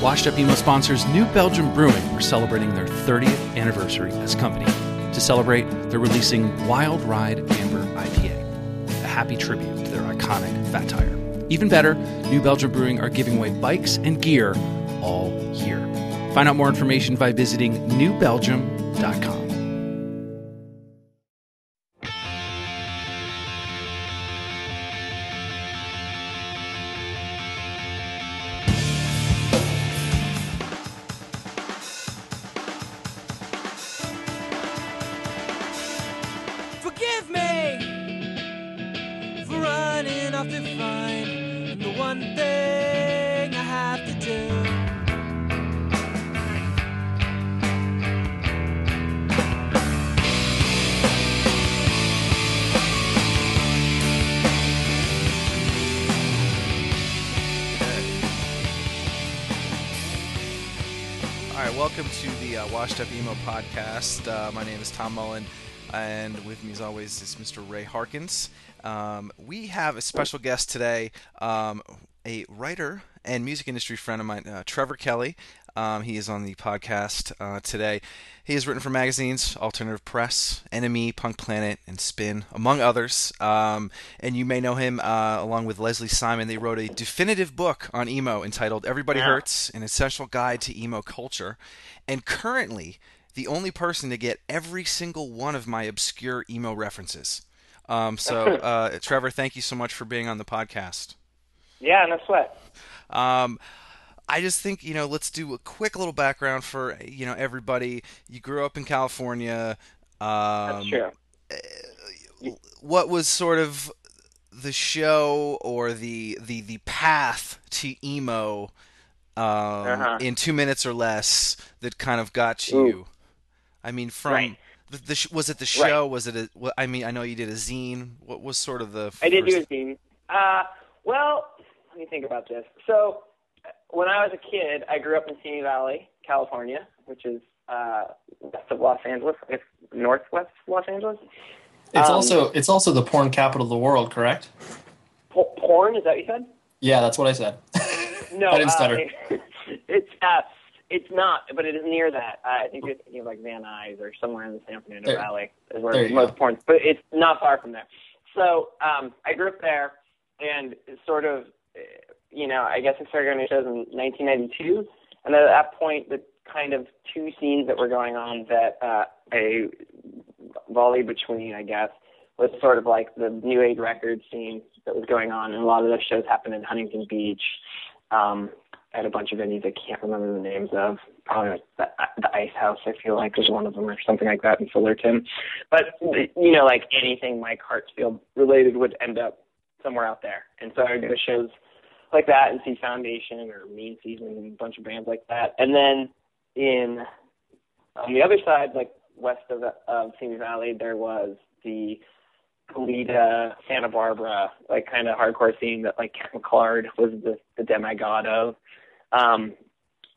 Washed Up Emo sponsors New Belgium Brewing are celebrating their 30th anniversary as a company. To celebrate, they're releasing Wild Ride Amber IPA, a happy tribute to their iconic fat tire. Even better, New Belgium Brewing are giving away bikes and gear all year. Find out more information by visiting newbelgium.com. Uh, my name is Tom Mullen, and with me, as always, is Mr. Ray Harkins. Um, we have a special guest today, um, a writer and music industry friend of mine, uh, Trevor Kelley. Um, he is on the podcast uh, today. He has written for magazines, Alternative Press, NME, Punk Planet, and Spin, among others. Um, and you may know him uh, along with Leslie Simon. They wrote a definitive book on emo entitled Everybody Hurts An Essential Guide to Emo Culture. And currently, the only person to get every single one of my obscure emo references. Um, so, uh, Trevor, thank you so much for being on the podcast. Yeah, no sweat. Um, I just think you know, let's do a quick little background for you know everybody. You grew up in California. Um, That's true. What was sort of the show or the the the path to emo um, Uh-huh. in two minutes or less that kind of got Ooh. You? I mean, from Right. the, the sh- was it the show? Was it a? what- I mean, I know you did a zine. What was sort of the? I did do a zine. Uh, well, let me think about this. So, uh, when I was a kid, I grew up in Simi Valley, California, which is uh, west of Los Angeles, I guess northwest Los Angeles. It's Um, also it's also the porn capital of the world, correct? Po- porn, is that what you said? Yeah, that's what I said. No, I didn't uh, stutter. it's uh, it's not, but it is near that. I think you're thinking of like Van Nuys or somewhere in the San Fernando There- Valley is where most go. porn. But it's not far from there. So um, I grew up there, and sort of, you know, I guess I started going to shows in 1992, and at that point, the kind of two scenes that were going on that uh, a volley between, I guess, was sort of like the new age record scene that was going on, and a lot of those shows happened in Huntington Beach, um, at a bunch of venues I can't remember the names of. Probably like the, the Ice House, I feel like is one of them, or something like that in Fullerton. But you know, like anything Mike Hartsfield related would end up somewhere out there, and so I would go to shows like that and see Foundation or Mean Season and a bunch of bands like that, and then in on the other side, like west of of Simi Valley, there was the Goleta, Santa Barbara, like kind of hardcore scene that like Kent McClard was the the demigod of. Um,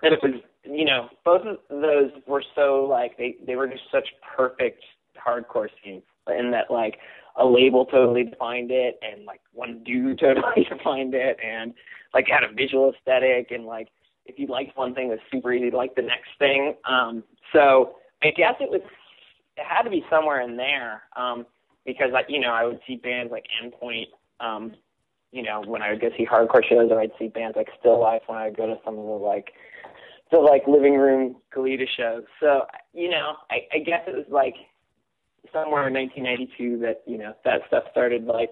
and it was, you know, both of those were so like they they were just such perfect hardcore scenes in that like a label totally defined it and like one dude totally defined it and like had a visual aesthetic and like if you liked one thing it was super easy to like the next thing. Um so I guess it was it had to be somewhere in there. Um because like you know, I would see bands like Endpoint, um, you know, when I would go see hardcore shows or I'd see bands like Still Life when I would go to some of the like the like living room Goleta shows. So, you know, I, I guess it was like somewhere in 1992 that you know that stuff started like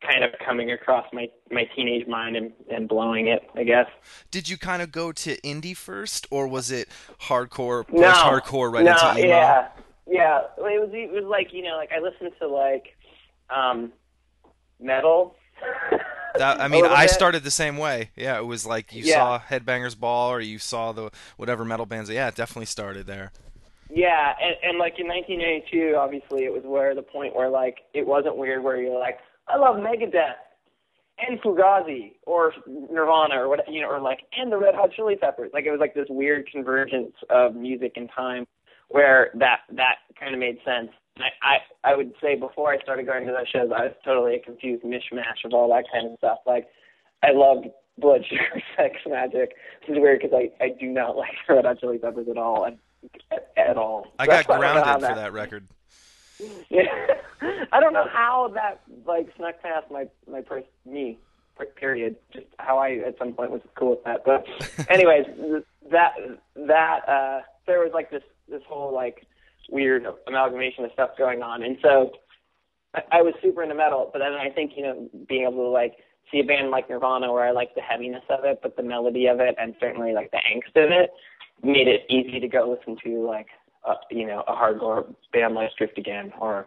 kind of coming across my my teenage mind and and blowing it. I guess. Did you kind of go to indie first, or was it hardcore, No, post-hardcore, right no, into emo? yeah, yeah. Well, It was it was like you know like I listened to like um metal. That, I mean, I bit. started the same way. Yeah, it was like you Yeah. saw Headbangers Ball, or you saw the whatever metal bands. Yeah, it definitely started there. Yeah, and, and like in 1992, obviously it was where the point where like it wasn't weird where you're like, I love Megadeth and Fugazi or Nirvana or what you know, or like and the Red Hot Chili Peppers. Like it was like this weird convergence of music and time where that that kind of made sense. And I, I I would say before I started going to those shows, I was totally a confused mishmash of all that kind of stuff. Like I loved Blood Sugar Sex Magik. This is weird because I I do not like Red Hot Chili Peppers at all at, at, at all. I got why don't know how grounded for that record. Yeah, I don't know how that like snuck past my my pers- me per- period. Just how I at some point was cool with that. But anyways, that that uh, there was like this this whole like weird amalgamation of stuff going on, and so I, I was super into metal. But then I think you know being able to like see a band like Nirvana where I like the heaviness of it, but the melody of it, and certainly like the angst of it, made it easy to go listen to like uh, you know, a hardcore band like Drift Again or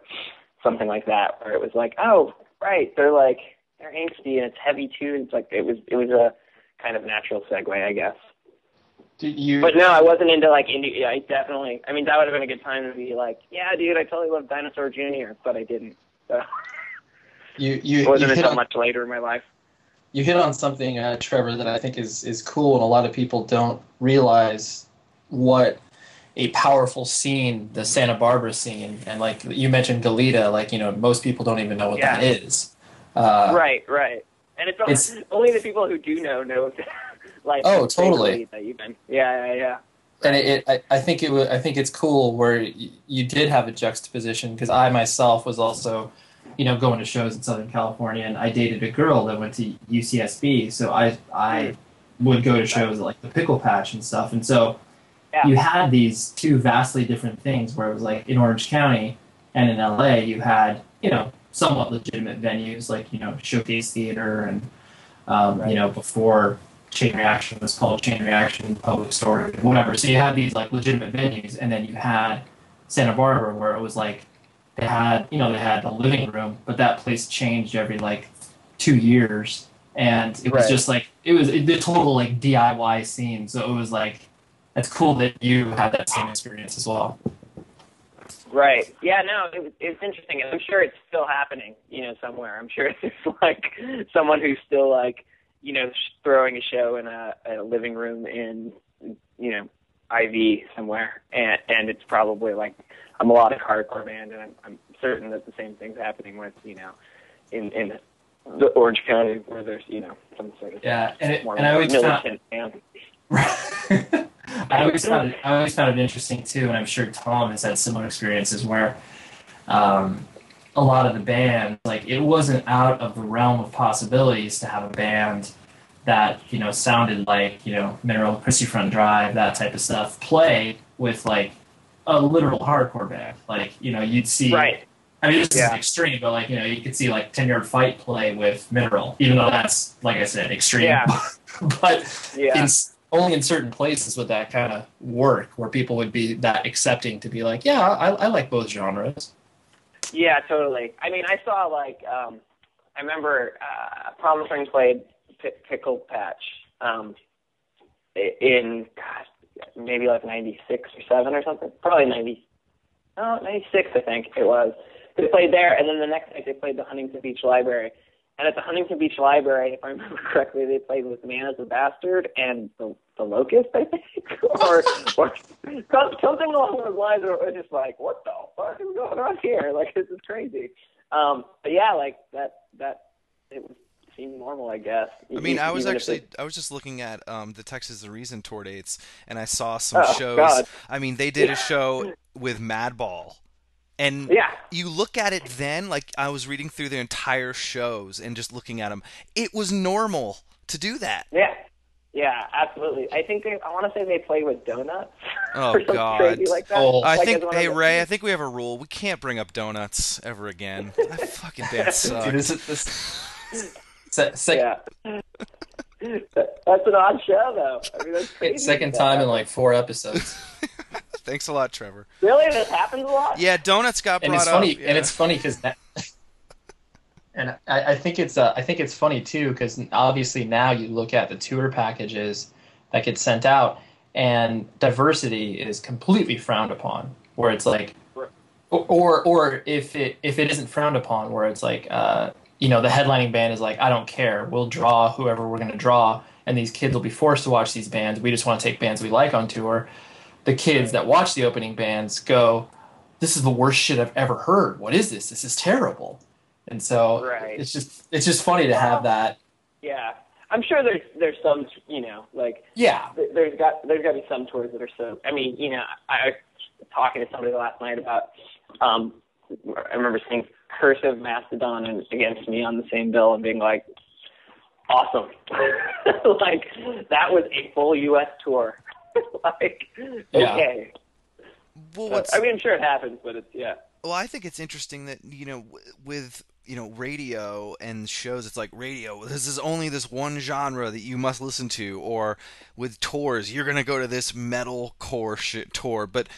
something like that, where it was like, oh, right, they're like they're angsty and it's heavy too. It's like it was it was a kind of natural segue, I guess. Did you? But no, I wasn't into like indie. Yeah, I definitely. I mean, that would have been a good time to be like, yeah, dude, I totally love Dinosaur Jr., but I didn't. So you it you, wasn't you hit until on, much later in my life. you hit on something, uh, Trevor, that I think is is cool, and a lot of people don't realize what a powerful scene the Santa Barbara scene, and like you mentioned Goleta, like you know most people don't even know what Yeah. that is. Uh, right, right. And it's, only- it's- only the people who do know know. Like Oh, totally. That. Yeah, yeah, yeah. and it, it I, I think it was I think it's cool where y- you did have a juxtaposition because I myself was also you know going to shows in Southern California and I dated a girl that went to UCSB so I I would go to shows like the Pickle Patch and stuff and so Yeah. you had these two vastly different things where it was like in Orange County and in LA you had you know somewhat legitimate venues like you know Showcase Theater and um, Right. you know before Chain Reaction was called Chain Reaction Public Storage, whatever. So you had these like legitimate venues, and then you had Santa Barbara where it was like they had you know they had a living room, but that place changed every like two years, and it was Right. just like it was the total like DIY scene. So it was like it's cool that you had that same experience as well. Right. Yeah. No, it, it's interesting, and I'm sure it's still happening. You know, somewhere. I'm sure there's like someone who's still like, you know, throwing a show in a, a living room in, you know, IV somewhere, and and it's probably like a melodic hardcore band, and I'm, I'm certain that the same thing's happening with, you know, in in the Orange County where there's, you know, some sort of Yeah, and it, more and I always found, band. I always found it, I always found it interesting too, and I'm sure Tom has had similar experiences where um, a lot of the bands, like it wasn't out of the realm of possibilities to have a band that you know sounded like you know Mineral, Christie Front Drive, that type of stuff, play with like a literal hardcore band. Like you know you'd see Right. I mean, this Yeah. is extreme, but like you know, you could see like Ten Yard Fight play with Mineral, even though that's like I said, extreme. Yeah. but Yeah. in, only in certain places would that kind of work, where people would be that accepting to be like, yeah, I, I like both genres. Yeah, totally. I mean, I saw like um, I remember uh, Promise Ring played P- Pickle Patch um, in gosh, maybe like '96 or seven or something. Probably '90. No, '96 I think it was. They played there, and then the next night they played the Huntington Beach Library. And at the Huntington Beach Library, if I remember correctly, they played with Man Is the Bastard and the the Locust, I think, or or something along those lines. Was just like, what the fuck is going on here? Like this is crazy. Um, but yeah, like that that it was seemed normal, I guess. I mean, I was Even actually it- I was just looking at um, the Texas the Reason tour dates, and I saw some Oh, shows. God. I mean, they did a show with Madball, and yeah, you look at it then, like I was reading through their entire shows and just looking at them, it was normal to do that. yeah, yeah, absolutely. I think they, I want to say they play with donuts. Oh, God. like that. Oh. I Like, think, hey of the- Ray, I think we have a rule: we can't bring up donuts ever again. That fucking band sucked. Dude, this is this. Se- sec- Yeah. That's an odd show, though. I mean, that's crazy. Second time in like four episodes, Thanks a lot, Trevor. Really, this happens a lot. Yeah, donuts got and brought it's funny, up. and it's funny because that. And I, I think it's uh, I think it's funny too because obviously now you look at the tour packages that get sent out and diversity is completely frowned upon. Where it's like, or or, or if it if it isn't frowned upon, where it's like, uh, you know, the headlining band is like, I don't care, we'll draw whoever we're going to draw, and these kids will be forced to watch these bands. We just want to take bands we like on tour. The kids that watch the opening bands go, this is the worst shit I've ever heard. What is this? This is terrible. And so Right. it's just it's just funny to have that. Yeah. I'm sure there's there's some you know like Yeah. th- there's got there's got to be some tours that are so. I mean, you know, I I was talking to somebody last night about. Um, I remember seeing Cursive Mastodon and Against Me on the same bill and being like, awesome. like that was a full U.S. tour. like Yeah. okay. Well, what's I mean, I'm sure it happens, but it's yeah. Well, I think it's interesting that you know with you know radio and shows it's like radio this is only this one genre that you must listen to or with tours you're going to go to this metal core shit tour but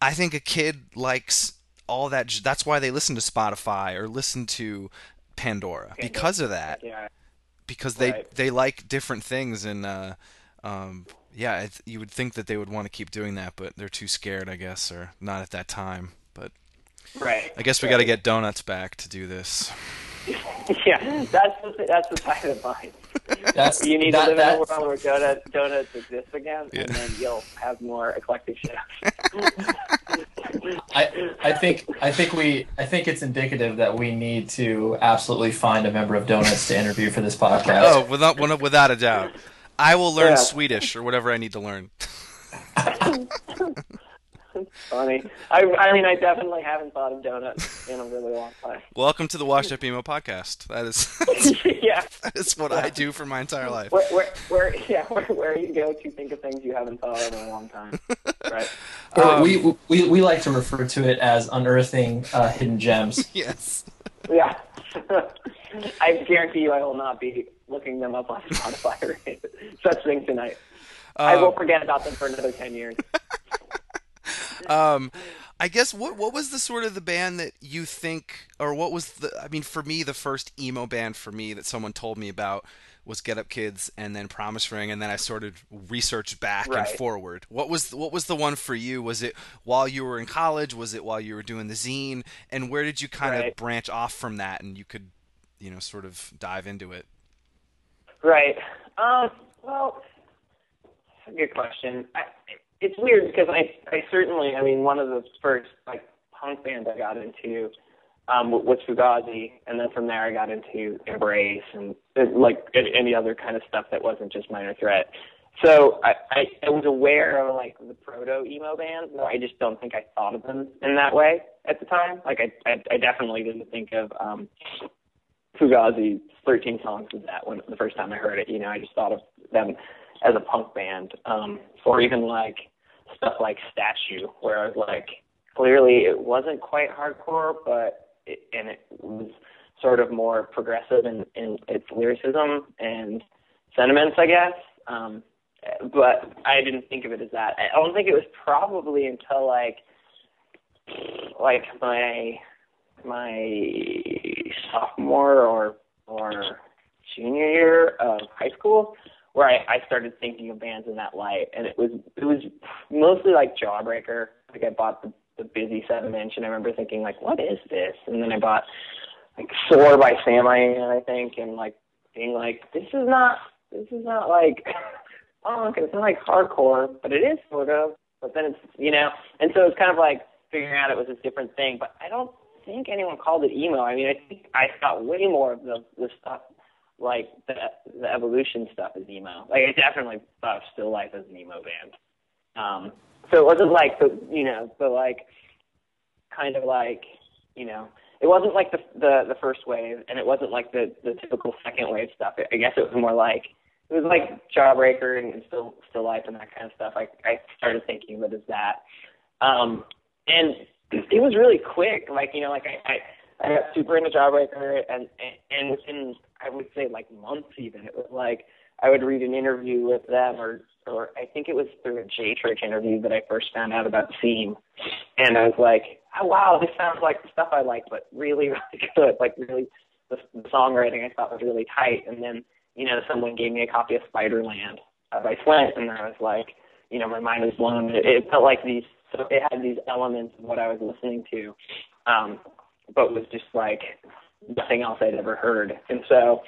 I think a kid likes all that that's why they listen to Spotify or listen to Pandora because of that Yeah. because they Right. they like different things and uh um yeah it's, you would think that they would want to keep doing that but they're too scared I guess or not at that time but Right. I guess we got to get donuts back to do this. Yeah, that's the that's the side of mine. That's You need that, to live that's, in a world where donuts donuts exist again, Yeah. and then you'll have more eclectic shit. I, I think I think we I think it's indicative that we need to absolutely find a member of Donuts to interview for this podcast. Oh, without without- without a doubt. I will learn Yeah. Swedish or whatever I need to learn. Funny. I I mean, I definitely haven't thought of donuts in a really long time. Welcome to the Washed Up Emo podcast. That is yeah. that is what I do for my entire life. Where, where, where, yeah, where, where you go to think of things you haven't thought of in a long time. Right. Um, we, we we like to refer to it as unearthing uh, hidden gems. Yes. Yeah. I guarantee you I will not be looking them up on Spotify or such thing tonight. I will Um, forget about them for another 10 years. um, I guess what what was the sort of the band that you think, or what was the? I mean, for me, the first emo band for me that someone told me about was Get Up Kids, and then Promise Ring, and then I sort of researched back and forward. What was what was the one for you? Was it while you were in college? Was it while you were doing the zine? And where did you kind of branch off from that, and you could, you know, sort of dive into it? Right. Um, well, that's a good question. I, it's weird because I, I certainly, I mean, one of the first like punk bands I got into um, was Fugazi, and then from there I got into Embrace and like any other kind of stuff that wasn't just Minor Threat. So I, I, I was aware of like the proto emo bands, but I just don't think I thought of them in that way at the time. Like I, I, I definitely didn't think of um, Fugazi 13 songs was that when the first time I heard it. You know, I just thought of them as a punk band, um, or even like stuff like Statue, where I was like, clearly it wasn't quite hardcore, but it, and it was sort of more progressive in, in its lyricism and sentiments, I guess. Um, but I didn't think of it as that. I don't think it was probably until like like my my sophomore or or junior year of high school where I, I started thinking of bands in that light and it was it was mostly like Jawbreaker. Like I bought the, the busy seven inch and I remember thinking like, what is this? And then I bought like Soar by Sam I I think and like being like, This is not this is not like punk, it's not like hardcore, but it is sort of. But then it's you know and so it's kind of like figuring out it was a different thing. But I don't think anyone called it emo. I mean, I think I thought way more of the the stuff like the the Ebullition stuff as emo. Like I definitely thought Still Life as an emo band. Um, so it wasn't like the you know the like kind of like you know it wasn't like the the the first wave and it wasn't like the the typical second wave stuff. I guess it was more like it was like Jawbreaker and, and Still Still Life and that kind of stuff. I I started thinking of it as that. Um, and it was really quick. Like you know, like I I, I got super into Jawbreaker, and and, and within I would say like months even, it was like I would read an interview with them, or or I think it was through a J Trick interview that I first found out about Seam, and I was like, oh wow, this sounds like the stuff I like, but really really good. Like really, the, the songwriting I thought was really tight, and then you know someone gave me a copy of Spiderland uh, by Slint, and I was like, you know, my mind was blown. It, it felt like these so it had these elements of what I was listening to, um, but was just like nothing else I'd ever heard. And so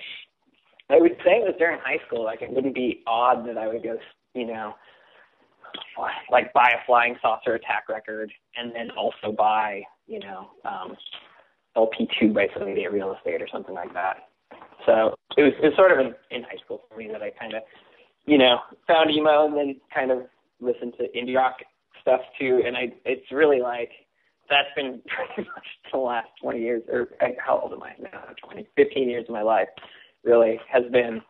I would say it was during high school. Like it wouldn't be odd that I would go, you know, like buy a Flying Saucer Attack record and then also buy, you know, um, LP2 by Sunny Day Real Estate or something like that. So it was it was sort of in, in high school for me that I kind of, you know, found emo and then kind of listened to indie rock stuff too. And I it's really like that's been pretty much the last 20 years, or uh, how old am I now? 20, 15 years of my life really has been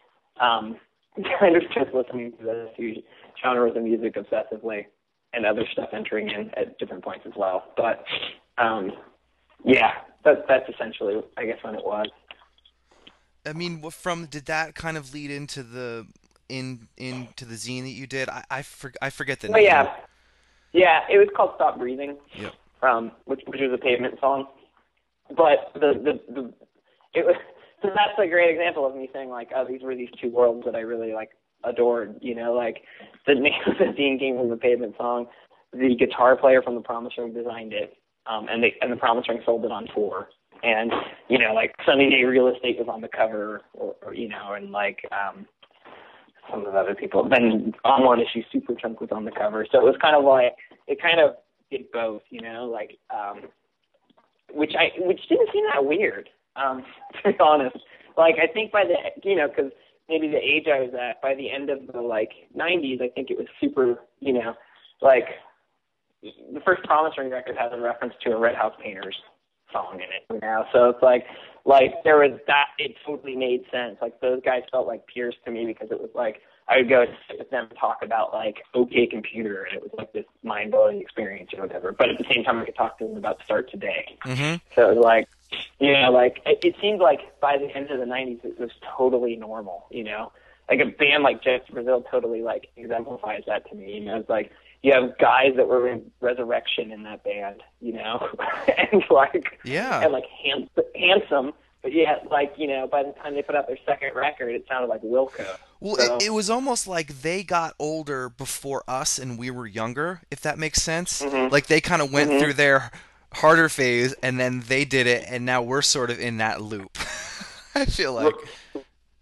um, kind of just listening to those two genres of music obsessively and other stuff entering in at different points as well. But um, yeah, that, that's essentially, I guess, when it was. I mean, from did that kind of lead into the in into the zine that you did? I I, for, I forget the name. Oh name. yeah, yeah. It was called "Stop Breathing," Yep. um, which which was a Pavement song. But the the the it was so that's a great example of me saying like, oh, these were these two worlds that I really like adored. You know, like the name of the zine came from the Pavement song. The guitar player from the Promise Ring designed it, um, and they and the Promise Ring sold it on tour. And you know, like Sunny Day Real Estate was on the cover, or, or you know, and like um, some of the other people. Then on one issue, Superchunk was on the cover, so it was kind of like it kind of did both, you know, like um, which I which didn't seem that weird, um, to be honest. Like I think by the you know because maybe the age I was at by the end of the like 90s, I think it was super, you know, like the first Promise Ring record has a reference to a Red House Painters song in it, you know. So it's like like there was that it totally made sense. Like those guys felt like peers to me because it was like I would go and sit with them and talk about like OK Computer and it was like this mind blowing experience or whatever. But at the same time I could talk to them about Start Today. Mm-hmm. So it was like you know, like it, it seemed like by the end of the nineties it was totally normal, you know. Like a band like Jets Brazil totally like exemplifies that to me. You know, it's like you have guys that were in Resurrection in that band, you know, and like Yeah. and like hands- handsome, but yet like you know by the time they put out their second record, it sounded like Wilco. Well, So- it, it was almost like they got older before us and we were younger, if that makes sense. Mhm. Like they kind of went Mhm. through their harder phase and then they did it, and now we're sort of in that loop. I feel like.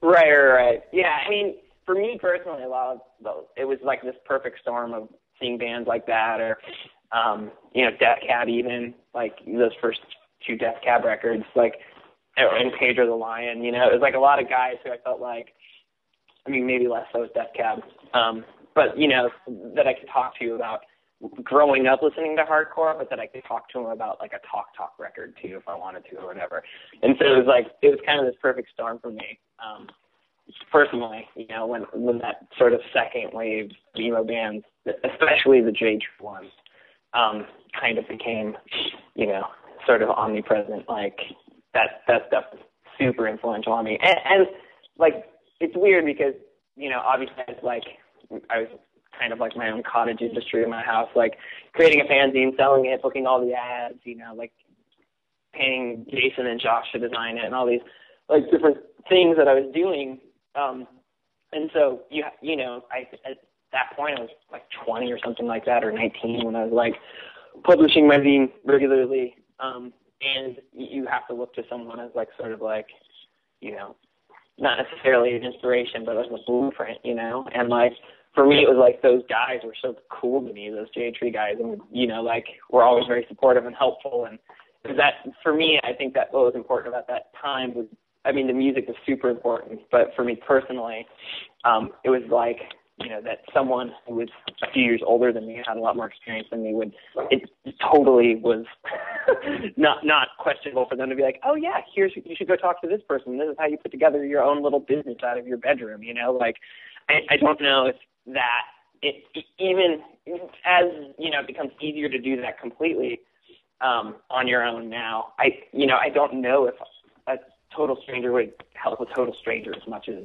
Right, right, right. Yeah, I mean, for me personally, a lot of those, it was like this perfect storm of seeing bands like that, or um, you know, Death Cab, even like those first two Death Cab records, like and Pedro the Lion. You know, it was like a lot of guys who I felt like, I mean, maybe less so with Death Cab, um, but you know, that I could talk to you about growing up listening to hardcore, but that I could talk to them about like a talk talk record too if I wanted to or whatever. And so it was like it was kind of this perfect storm for me. Um personally, you know, when when that sort of second wave emo bands, especially the J ones, um, kind of became, you know, sort of omnipresent. Like that that stuff was super influential on me. And, and like it's weird because, you know, obviously I was like I was kind of like my own cottage industry in my house, like creating a fanzine, selling it, booking all the ads, you know, like paying Jason and Josh to design it and all these like different things that I was doing. Um, and so you you know, I at that point I was like 20 or something like that, or 19 when I was like publishing my zine regularly. Um, and you have to look to someone as like sort of like, you know, not necessarily an inspiration, but as a blueprint, you know. And like for me, it was like those guys were so cool to me, those Jade Tree guys, and you know, like were always very supportive and helpful. And that for me, I think that what was important about that time was, I mean, the music was super important, but for me personally, um, it was like you know that someone who was a few years older than me had a lot more experience than me would it totally was not not questionable for them to be like oh yeah here's you should go talk to this person. This is how you put together your own little business out of your bedroom you know? Like i i don't know if that it even as you know it becomes easier to do that completely um on your own now i you know i don't know if total stranger would help a total stranger as much as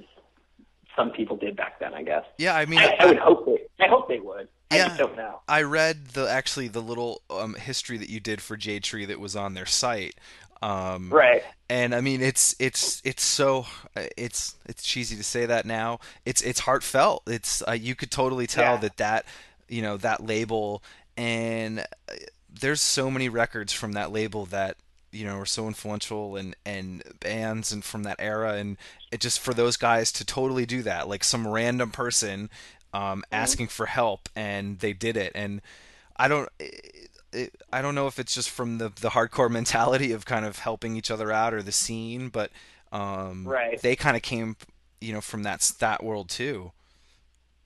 some people did back then i guess Yeah, I mean, I, I would hope they. I hope they would. I Yeah. just don't know. I read the actually the little um, history that you did for Jade Tree that was on their site. Um, Right. and I mean it's it's it's so it's it's cheesy to say that now. It's it's heartfelt. It's uh, you could totally tell Yeah. that that you know that label and uh, there's so many records from that label that you know are so influential and and bands and from that era and it just for those guys to totally do that like some random person um, asking for help and they did it and I don't it, it, I don't know if it's just from the the hardcore mentality of kind of helping each other out or the scene but um, Right. they kind of came, you know, from that that world too.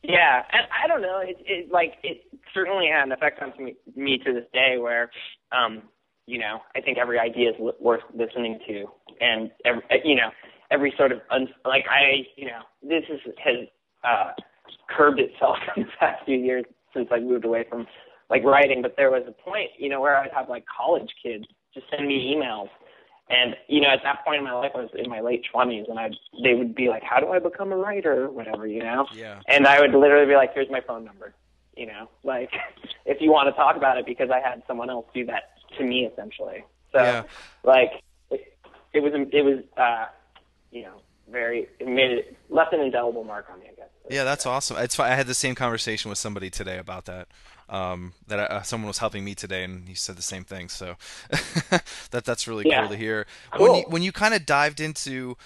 Yeah, and I don't know. It, it like it certainly had an effect on me, me to this day, where, um, you know, I think every idea is li- worth listening to, and every, you know, every sort of un- like I, you know, this is has uh, curbed itself in the past few years since I moved away from like writing. But there was a point, you know, where I'd have like college kids just send me emails and you know, at that point in my life, I was in my late twenties, and I they would be like, "How do I become a writer?" whatever, you know. Yeah. And I would literally be like, "Here's my phone number," you know, like if you want to talk about it, because I had someone else do that to me essentially. So, Yeah. like, it, it was it was uh, you know, very it made it left an indelible mark on me, I guess. Yeah, that's awesome. It's. I had the same conversation with somebody today about that. Um, that uh, someone was helping me today, and he said the same thing. So that that's really Yeah. cool to hear. When you when you kind of dived into,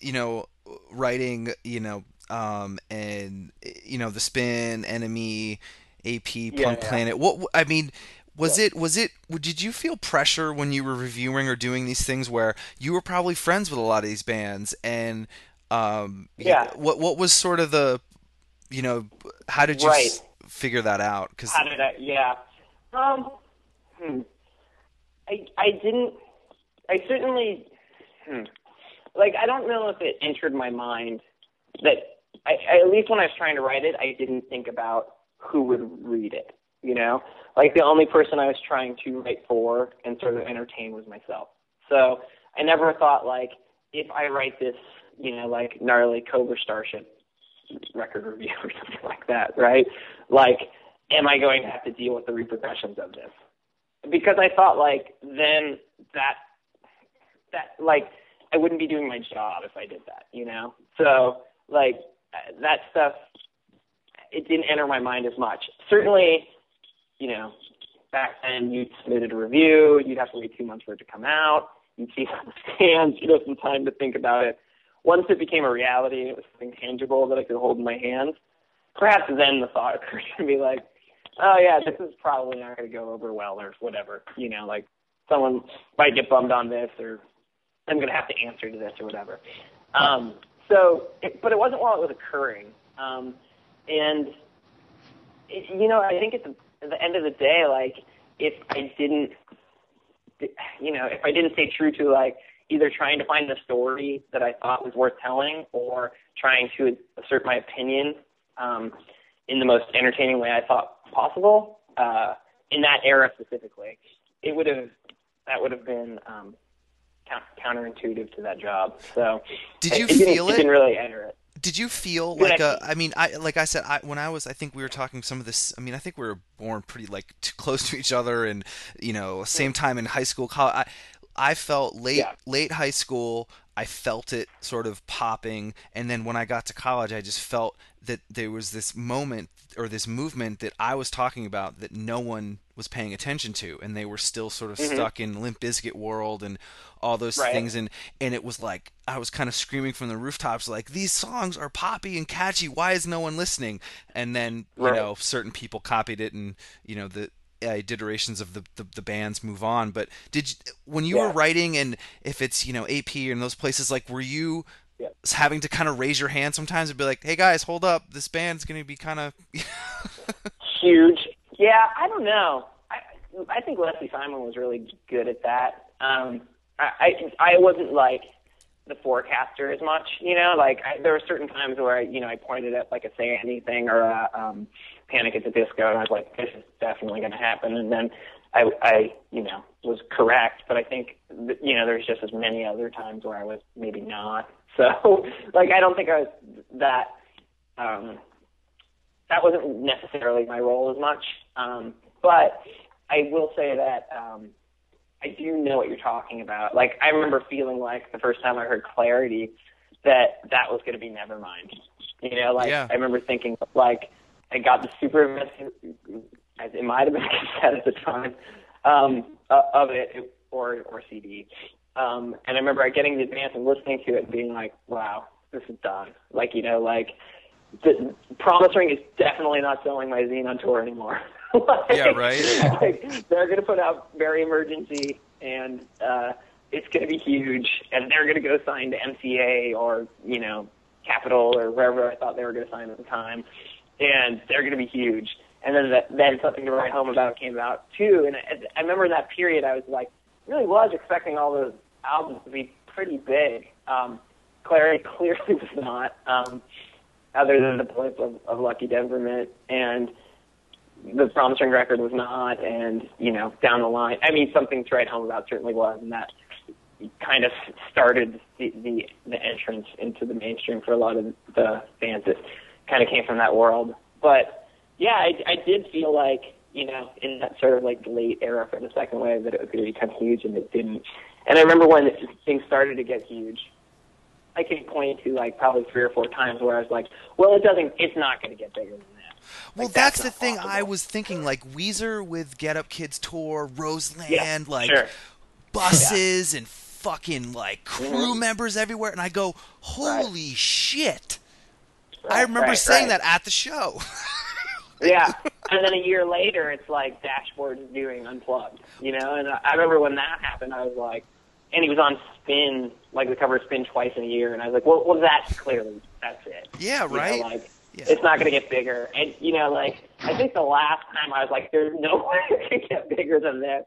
you know, writing, you know, um, and you know, the spin, NME, AP, Punk yeah. Planet. What I mean. Was it was it did you feel pressure when you were reviewing or doing these things where you were probably friends with a lot of these bands and um Yeah. what what was sort of the you know how did you Right. s- figure that out cuz How did I? Yeah. Um. Hmm. I I didn't. I certainly. Hmm. Like I don't know if it entered my mind that I, I at least when I was trying to write it, I didn't think about who would read it. You know, like the only person I was trying to write for and sort of entertain was myself. So I never thought like if I write this, you know, like gnarly Cobra Starship record review or something like that, right? Like, am I going to have to deal with the repercussions of this? Because I thought like then that that like I wouldn't be doing my job if I did that, you know. So like that stuff, it didn't enter my mind as much. Certainly, you know, back then you'd submitted a review, you'd have to wait two months for it to come out. You'd see how it stands, you'd have some time to think about it. Once it became a reality and it was something tangible that I could hold in my hands, perhaps then the thought occurred to me like, oh yeah, this is probably not going to go over well or whatever. You know, like someone might get bummed on this or I'm going to have to answer to this or whatever. Um, so, it, but it wasn't while it was occurring. Um, and, it, you know, I think it's at the end of the day, like, if I didn't, you know, if I didn't stay true to, like, either trying to find the story that I thought was worth telling or trying to assert my opinion um, in the most entertaining way I thought possible, uh, in that era specifically, it would have, that would have been, um, count- counterintuitive to that job. So Did you it, didn't- feel it? it? didn't really enter it. Did you feel like I a I mean I like I said I when I was I think we were talking some of this I mean I think we were born pretty like too close to each other and you know same time in high school college I I felt late Yeah. late high school I felt it sort of popping and then when I got to college I just felt that there was this moment or this movement that I was talking about that no one was paying attention to and they were still sort of stuck in Limp Bizkit world and all those Mm-hmm. Right. things. And and it was like I was kind of screaming from the rooftops like these songs are poppy and catchy. Why is no one listening? And then you know certain people copied it and you know the uh, iterations of the, the the bands move on. But did you, when you were writing and if it's you know AP and those places like were you Yeah. having to kind of raise your hand sometimes and be like hey guys hold up this band's going to be kind of Huge. Yeah, I don't know. I I think Leslie Simon was really good at that. Um, I I, I wasn't like the forecaster as much, you know. Like I, there were certain times where I, you know I pointed at like a Say Anything or a um, Panic at the Disco, and I was like, this is definitely going to happen. And then I, I, you know, was correct. But I think, you know, there's just as many other times where I was maybe not. So, like, I don't think I was that. Um, that wasn't necessarily my role as much. Um, but I will say that um, I do know what you're talking about. Like I remember feeling like the first time I heard Clarity that that was going to be Nevermind. You know, like Yeah. I remember thinking like I got the super as it might have been cassette at the time um, of it or or CD. Um, and I remember getting the advance and listening to it and being like, wow, this is done. Like you know, like the Promise Ring is definitely not selling my zine on tour anymore. Like- Yeah, right. like, they're going to put out Very Emergency and uh, it's going to be huge, and they're going to go sign to MCA or you know Capitol or wherever I thought they were going to sign at the time, and they're going to be huge. And then that, then something to write home about came out too, and I, I remember in that period I was like really was expecting all those albums to be pretty big. Um, Clarity clearly was not, um, other than the blip of, of Lucky Denver Mint and the Promise Ring record was not, and you know down the line, I mean something to write home about certainly was, and that kind of started the, the the entrance into the mainstream for a lot of the bands that kind of came from that world. But yeah, I, I did feel like you know in that sort of like late era for the second wave that it was going to become huge, and it didn't. And I remember when things started to get huge. I can point to like probably three or four times where I was like, "Well, it doesn't. It's not going to get bigger than that." Well, Like, that's, that's the thing possible. I was thinking. Like Weezer with Get Up Kids tour, Roseland, Yeah, like sure. buses and fucking like crew Mhm. members everywhere, and I go, "Holy shit!" I remember right, saying right. that at the show. yeah. And then a year later, it's like Dashboard is doing Unplugged, you know. And I remember when that happened, I was like, and he was on Spin, like the cover of Spin twice in a year, and I was like, well, well, that's clearly that's it. yeah, You know, right. like Yeah. it's not going to get bigger. And you know, like I think the last time I was like, there's no way it can get bigger than this,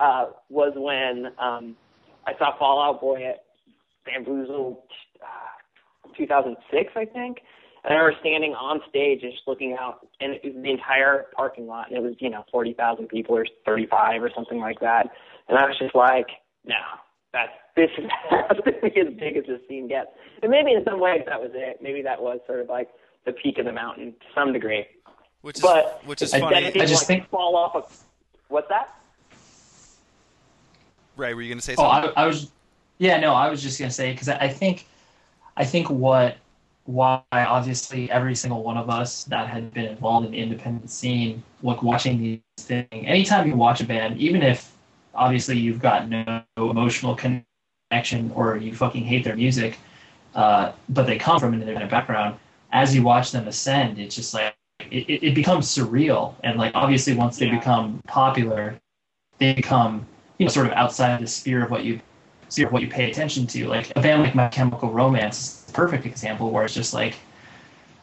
uh, was when um, I saw Fall Out Boy at Bamboozle, uh, 2006, I think. And I remember standing on stage and just looking out, and it was the entire parking lot, and it was you know 40,000 people or 35 or something like that. And I was just like, no, that's this is has to be as big as this scene gets. And maybe in some ways that was it. Maybe that was sort of like the peak of the mountain to some degree. Which is But which is I- funny. then just like think- fall off. A, what's that? Right? Were you gonna say Oh, something? I, I was, yeah, no, I was just gonna say because I, I think, I think what, why obviously every single one of us that had been involved in the independent scene, like watching these things, anytime you watch a band, even if obviously you've got no emotional connection or you fucking hate their music, uh, but they come from an independent background, as you watch them ascend, it's just like it, it, it becomes surreal, and like obviously once they Yeah. become popular, they become you know, sort of outside the sphere of what you sphere of what you pay attention to. Like a band like My Chemical Romance is a perfect example where it's just like,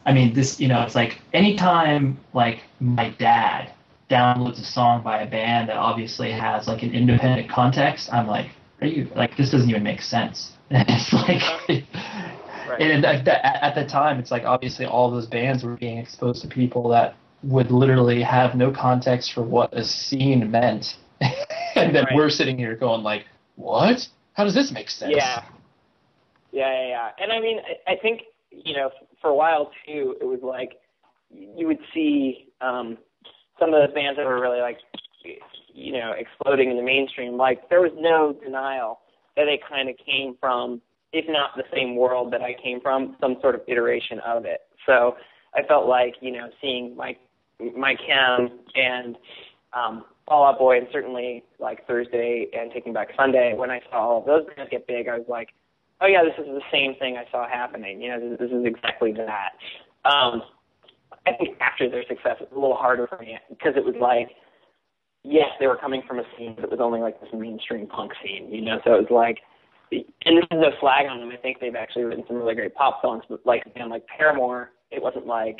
I mean, this, you know, it's like anytime like my dad downloads a song by a band that obviously has like an independent context, I'm like, are you like this doesn't even make sense? And it's like. Right. And at, the- at the time, it's like obviously all those bands were being exposed to people that would literally have no context for what a scene meant, and then Right. we're sitting here going like, "What? How does this make sense?" Yeah. Yeah, yeah, yeah. And I mean, I, I think, you know, for a while too, it was like you would see um, some of the bands that were really like, you know, exploding in the mainstream. Like there was no denial that they kind of came from, if not the same world that I came from, some sort of iteration of it. So I felt like, you know, seeing Mike, My Chem and um, Fall Out Boy, and certainly like Thursday and Taking Back Sunday, when I saw all of those bands get big, I was like, oh yeah, this is the same thing I saw happening. You know, this, this is exactly that. Um, I think after their success, it was a little harder for me because it was like, yes, they were coming from a scene, that was only like this mainstream punk scene, you know. So it was like, and this is no flag on them. I think they've actually written some really great pop songs, but like a band like Paramore, it wasn't like,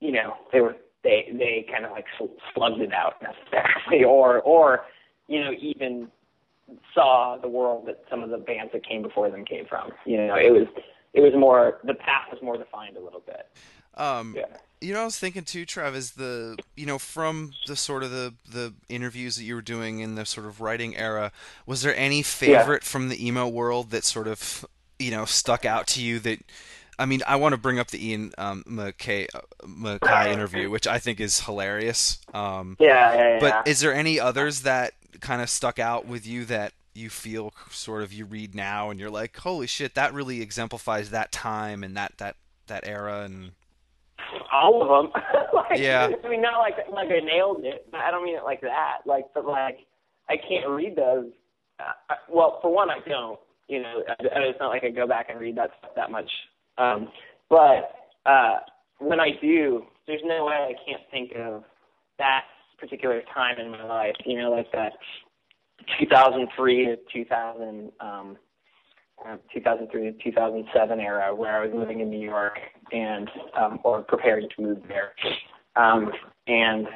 you know, they were they they kind of like slugged it out necessarily, or or you know even saw the world that some of the bands that came before them came from. You know, it was it was more the path was more defined a little bit. Um, Yeah. You know, I was thinking too, Trev, is the you know from the sort of the the interviews that you were doing in the sort of writing era, was there any favorite from the emo world that sort of you know stuck out to you that? I mean, I want to bring up the Ian um, MacKaye, uh, MacKaye interview, which I think is hilarious. Um, Yeah, yeah, yeah. but is there any others that kind of stuck out with you that you feel sort of you read now and you're like, holy shit, that really exemplifies that time and that that that era and all of them. like, Yeah. I mean, not like like I nailed it. But I don't mean it like that. Like, but like I can't read those. Uh, I- well, for one, I don't. You know, I, I- it's not like I go back and read that stuff that much. Um, but uh, when I do, there's no way I can't think of that particular time in my life. You know, like that 2003 to 2000, um, uh, 2003 to 2007 era, where I was living in New York and um, or preparing to move there, um, and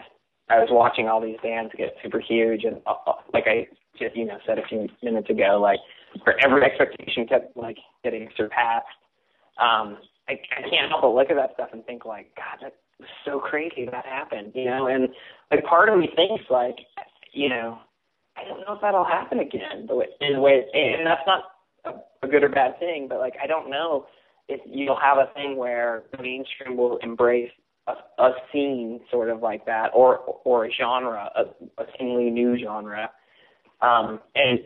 I was watching all these bands get super huge, and uh, uh, like I just you know said a few minutes ago, like for every expectation kept like getting surpassed. Um, I, I can't help but look at that stuff and think like, God, that was so crazy that happened, you know. And like part of me thinks like, you know, I don't know if that'll happen again. The way, in the way, and that's not a, good or bad thing, but like I don't know if you'll have a thing where the mainstream will embrace a, a scene sort of like that, or or a genre, a, a seemingly new genre, um, and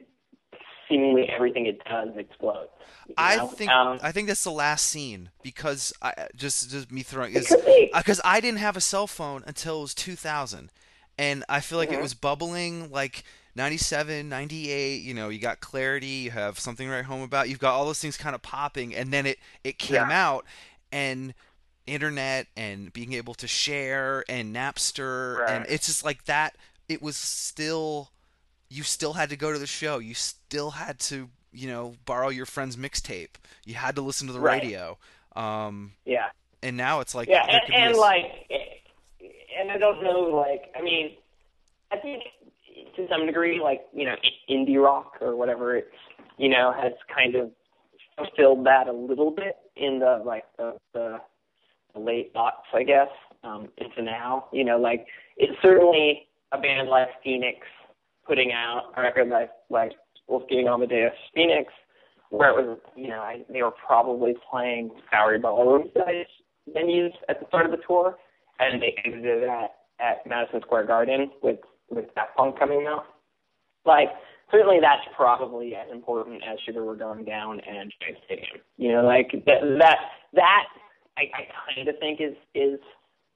seemingly everything it does explodes. you I think um, I think that's the last scene because I just just me throwing it is could be. because I didn't have a cell phone until it was 2000 and I feel like it Mhm. was bubbling like 97 98 you know you got clarity you have something write home about you've got all those things kind of popping and then it it came Yeah. out and internet and being able to share and Napster and it's just like that it was still you still had to go to the show you still had to you know borrow your friend's mixtape you had to listen to the Right. radio um yeah. and now it's like yeah, and, and a- like, and I don't know, like, I mean, I think to some degree, like, you know, indie rock or whatever, it's, you know, has kind of fulfilled that a little bit in the like the the, the late aughts, I guess, um, into now. You know, like it's certainly a band like Phoenix putting out a record like like Wolfgang Amadeus Phoenix, where it was, you know, I, they were probably playing Bowery Ballroom venues at the start of the tour, and they it at at Madison Square Garden with with Daft Punk coming out. Like certainly that's probably as important as Sugar We're Going Down and Giant Stadium. You know, like that that that I, I kind of think is is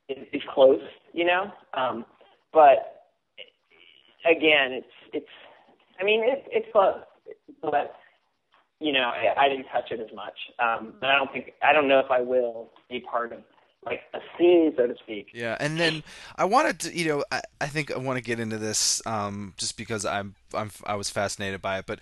is, is close. You know, um, but again, it's it's. I mean, it's it's close, but you know, I, I didn't touch it as much. Um, but I don't think I don't know if I will be part of like a scene, so to speak. Yeah, and then I wanted to, you know, I, I think I want to get into this um, just because I'm, I'm I was fascinated by it, but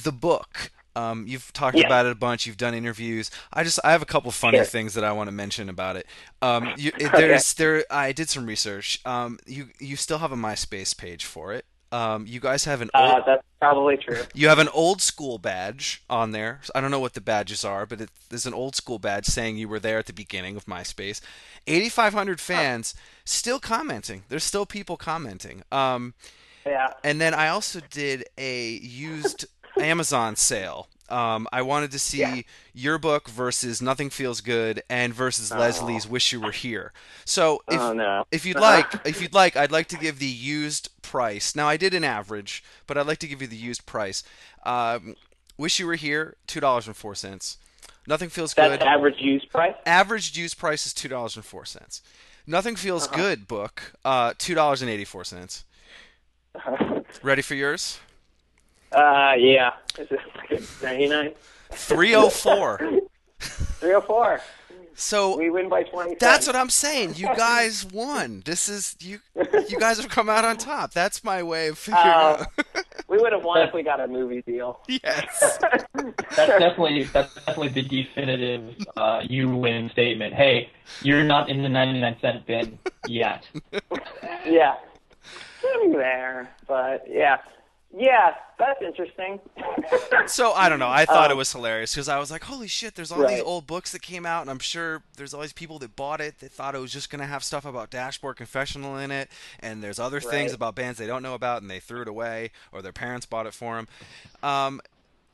the book. Um, you've talked Yeah. about it a bunch. You've done interviews. I just I have a couple funny Sure. things that I want to mention about it. Um, you, Okay. there's there I did some research. Um, you you still have a MySpace page for it. Um, you guys have an old, Uh, that's probably true. you have an old school badge on there. I don't know what the badges are, but it, there's an old school badge saying you were there at the beginning of MySpace. 8,500 fans still commenting. There's still people commenting. Um, Yeah. and then I also did a used Amazon sale. Um, I wanted to see Yeah. your book versus Nothing Feels Good and versus Oh. Leslie's Wish You Were Here. So if oh no. if you'd like, if you'd like, I'd like to give the used price. Now I did an average, but I'd like to give you the used price. Um, Wish you were here, two dollars and four cents. Nothing feels That's good. average used price. Average used price is two dollars and four cents. Nothing feels Uh-huh. good book, uh, two dollars and eighty four cents. Ready for yours? Uh, yeah. Is it ninety nine? Three oh four. Three oh four. So We win by twenty. that's what I'm saying. You guys won. This is you. You guys have come out on top. That's my way of figuring Uh, out. We would have won if we got a movie deal. yes. That's definitely that's definitely the definitive uh, you win statement. Hey, you're not in the 99 cent bin yet. yeah. Getting there, but yeah, yeah, that's interesting. So I don't know. I thought it Um, was hilarious because I was like, "Holy shit!" There's all these old books that came out, and I'm sure there's all these people that bought it that thought it was just gonna have stuff about Dashboard Confessional in it, and there's other things about bands they don't know about, and they threw it away, or their parents bought it for them. Um,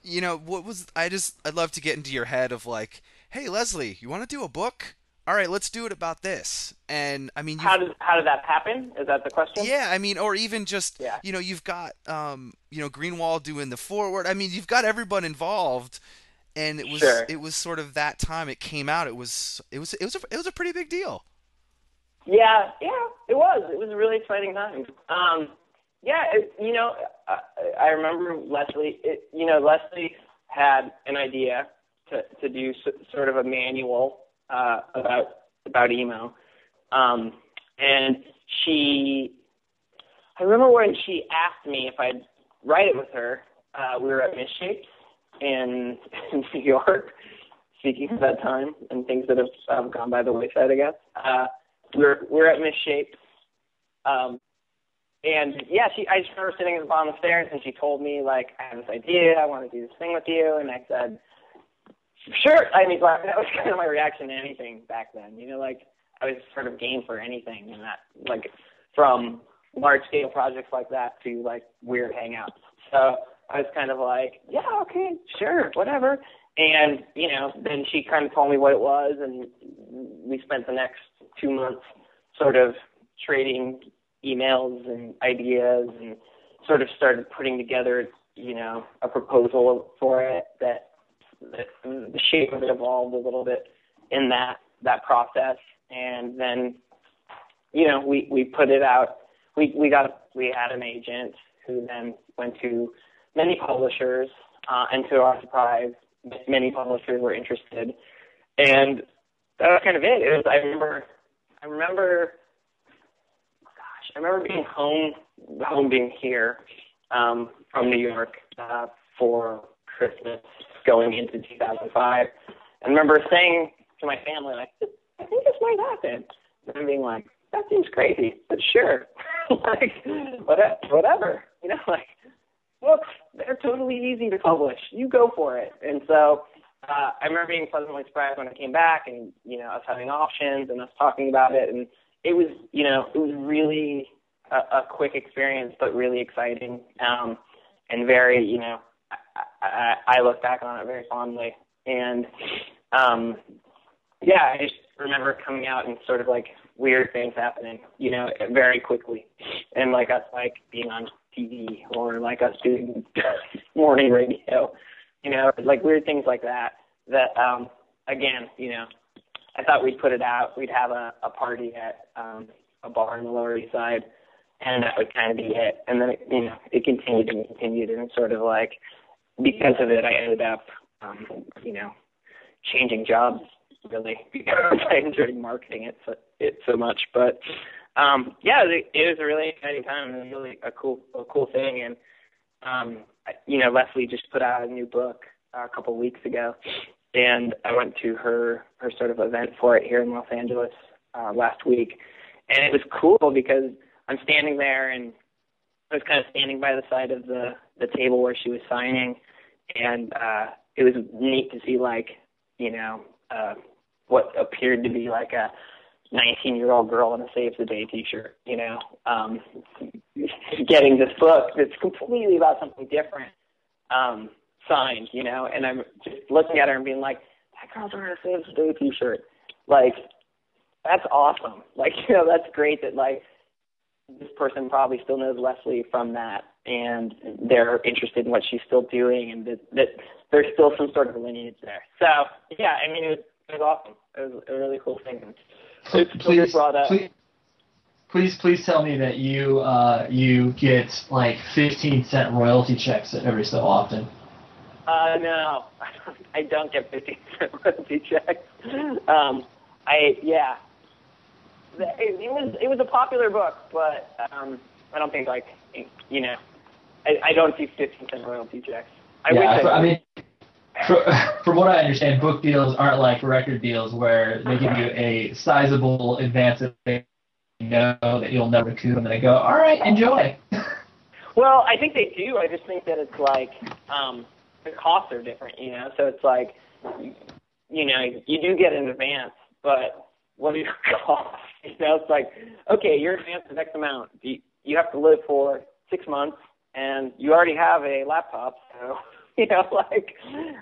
you know, what was I just? I'd love to get into your head of like, "Hey, Leslie, you want to do a book? All right, let's do it about this." And I mean, How did how did that happen? Is that the question? yeah, I mean, or even just Yeah. you know, you've got um, you know, Greenwald doing the forward. I mean, you've got everyone involved, and it was Sure. it was sort of that time it came out. It was it was it was a, it was a pretty big deal. Yeah, yeah, it was. It was a really exciting time. Um, yeah, it, you know, I, I remember Leslie. It, you know, Leslie had an idea to to do s- sort of a manual uh, about about emo, um, and she. I remember when she asked me if I'd write it with her, uh, we were at Misshapes in, in New York, speaking of that time and things that have um, gone by the wayside, I guess. Uh, we're we're at Misshapes, um, and yeah, she I just remember sitting at the bottom of the stairs and she told me like I have this idea, I want to do this thing with you, and I said, sure. I mean, like, that was kind of my reaction to anything back then. You know, like I was sort of game for anything, and that like from large scale projects like that to like weird hangouts. So I was kind of like, yeah, okay, sure, whatever. And you know, then she kind of told me what it was, and we spent the next two months sort of trading emails and ideas, and sort of started putting together, you know, a proposal for it that, the shape of it evolved a little bit in that that process, and then, you know, we we put it out. We we got we had an agent who then went to many publishers, uh, and to our surprise, many publishers were interested, and that was kind of it. It was. I remember. I remember. Gosh, I remember being home, home being here um, from New York uh, for Christmas, going into 2005. I remember saying to my family, like, I think this might happen. And I'm being like, that seems crazy, but sure, like, whatever, you know, like books, they're totally easy to publish. You go for it. And so uh, I remember being pleasantly surprised when I came back and, you know, us having options and us talking about it. And it was, you know, it was really a, a quick experience, but really exciting um, and very, you know, I, I, look back on it very fondly. And, um, yeah, I just remember coming out and sort of like weird things happening, you know, very quickly. And like us like being on TV or like us doing morning radio, you know, like weird things like that. That um, again, you know, I thought we'd put it out. We'd have a, a party at um, a bar in the Lower East Side, and that would kind of be it. And then it, you know, it continued and continued, and sort of like because of it, I ended up, um, you know, changing jobs really because I enjoyed marketing it so, it so much. But um, yeah, it, it was a really exciting time and really a cool, a cool thing. And um, you know, Leslie just put out a new book uh, a couple of weeks ago, and I went to her her sort of event for it here in Los Angeles uh, last week, and it was cool because I'm standing there and I was kind of standing by the side of the the table where she was signing, and uh, it was neat to see like you know uh, what appeared to be like a 19 year old girl in a Save the Day T-shirt, you know, um, getting this book that's completely about something different um, signed, you know, and I'm just looking at her and being like, that girl's wearing a Save the Day T-shirt, like that's awesome, like you know that's great that like this person probably still knows Leslie from that, and they're interested in what she's still doing, and that, that there's still some sort of lineage there. So yeah, I mean it was, it was awesome. It was a really cool thing. It's please, please, please, please tell me that you uh, you get like 15 cent royalty checks every so often. Uh, no, I don't get 15 cent royalty checks. Um, I yeah, it, it was it was a popular book, but um, I don't think like you know, I, I don't see 15 cent royalty checks. I yeah, wish I, I mean from what I understand, book deals aren't like record deals where they give you a sizable advance that they know that you'll never recoup, and they go, "All right, enjoy." well, I think they do. I just think that it's like um, the costs are different, you know. So it's like, you know, you do get an advance, but what are your costs? You know, it's like, okay, your advance is X amount. You, you have to live for six months, and you already have a laptop, so you know, like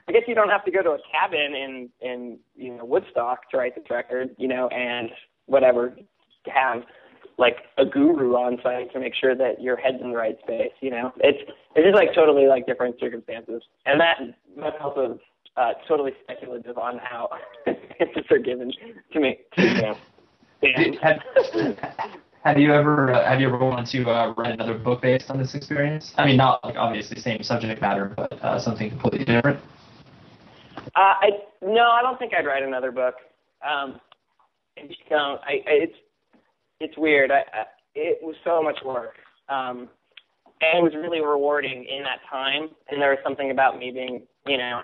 I guess you don't have to go to a cabin in in you know Woodstock to write this record, you know, and whatever have like a guru on site to make sure that your head's in the right space. You know, it's it's just like totally like different circumstances, and that that's also uh, totally speculative on how answers are given to me. To, you Have you ever uh, have you ever wanted to uh, write another book based on this experience? I mean, not like obviously same subject matter, but uh, something completely different. Uh, I no, I don't think I'd write another book. Um, I just don't. I, I it's it's weird. I, I it was so much work. Um, and it was really rewarding in that time. And there was something about me being, you know,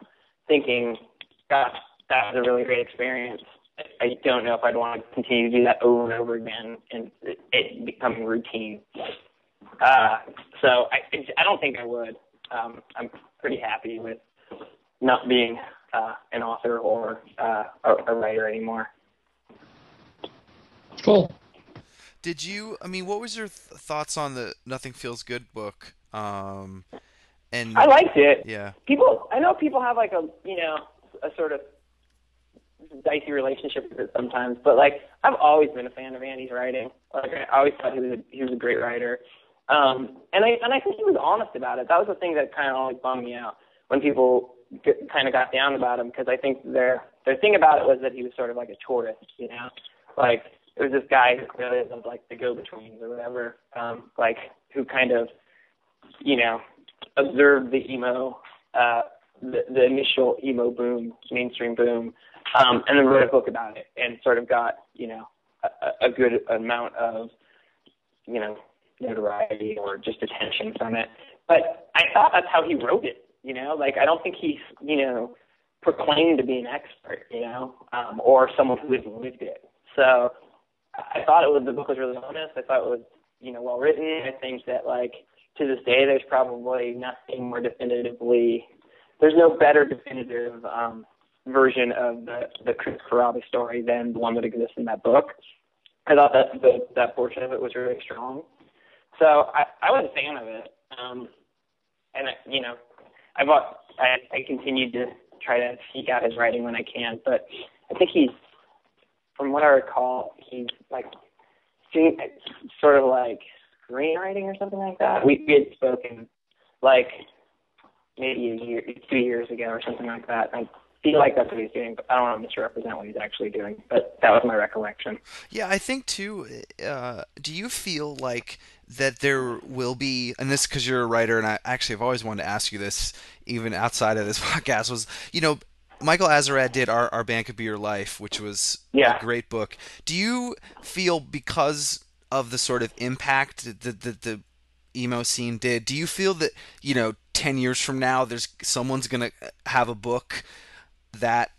thinking, gosh, that was a really great experience. I don't know if I'd want to continue to do that over and over again and it, it becoming routine. Uh, so I, I don't think I would. Um, I'm pretty happy with not being uh, an author or uh, a, a writer anymore. Cool. Did you? I mean, what was your th- thoughts on the Nothing Feels Good book? Um, and I liked it. yeah, People, I know people have like a, you know, a sort of dicey relationship with it sometimes, but like I've always been a fan of Andy's writing. Like I always thought he was a, he was a great writer. Um, and I and I think he was honest about it. That was the thing that kind of always bummed me out when people get, kind of got down about him because I think their their thing about it was that he was sort of like a tourist, you know, like it was this guy who clearly was like the go-betweens or whatever, um, like who kind of, you know, observed the emo, uh, the, the initial emo boom, mainstream boom, um, and then wrote a book about it and sort of got, you know, a, a good amount of, you know, notoriety or just attention from it. But I thought that's how he wrote it, you know, like I don't think he's, you know, proclaimed to be an expert, you know, um, or someone who has lived it. So I thought it was the book was really honest. I thought it was, you know, well written. I think that like to this day there's probably nothing more definitively there's no better definitive um version of the the Chris Carrabba story than the one that exists in that book. I thought that the, that portion of it was really strong. So I, I was a fan of it. Um, and I, you know, I bought, I, I continued to try to seek out his writing when I can, but I think he's, from what I recall, he's like doing sort of like screenwriting or something like that. We, we had spoken like maybe a year, two years ago or something like that. I feel like that's what he's doing, but I don't want to misrepresent what he's actually doing. But that was my recollection. yeah. I think too. Uh, do you feel like that there will be, and this because you're a writer, and I actually have always wanted to ask you this, even outside of this podcast, was you know. Michael Azerrad did our, our Band Could Be Your Life, which was Yeah. a great book. Do you feel because of the sort of impact that the, the emo scene did, do you feel that, you know, 10 years from now, there's someone's going to have a book that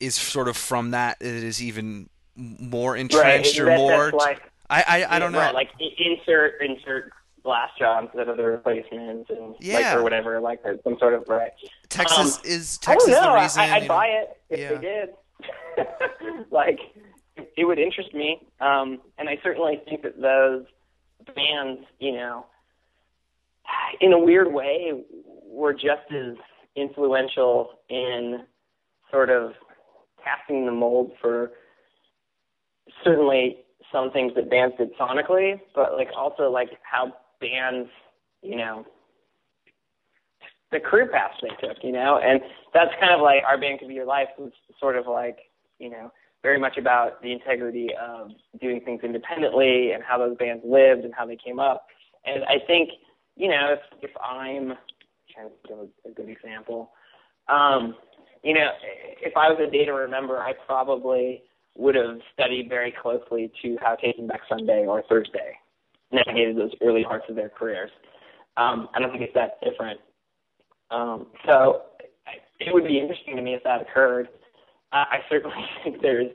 is sort of from that, it is even more entrenched or That- more. Like I, I, I don't know. Right, like insert insert blast jobs that are the replacements and like Yeah. or whatever, like some sort of right. Texas um, is I Texas don't know. the reason. I, I'd buy it if Yeah. they did. like it would interest me, um, and I certainly think that those bands, you know, in a weird way, were just as influential in sort of casting the mold for certainly some things that bands did sonically, but like also like how bands, you know, the career paths they took, you know, and that's kind of like our band could be your life was sort of like, you know, very much about the integrity of doing things independently and how those bands lived and how they came up. And I think, you know, if if I'm to give a, a good example, um, you know, if I was a day to remember, I probably would have studied very closely to how Taking Back Sunday or Thursday navigated those early parts of their careers. Um, I don't think it's that different. Um, so it would be interesting to me if that occurred. I, I certainly think there's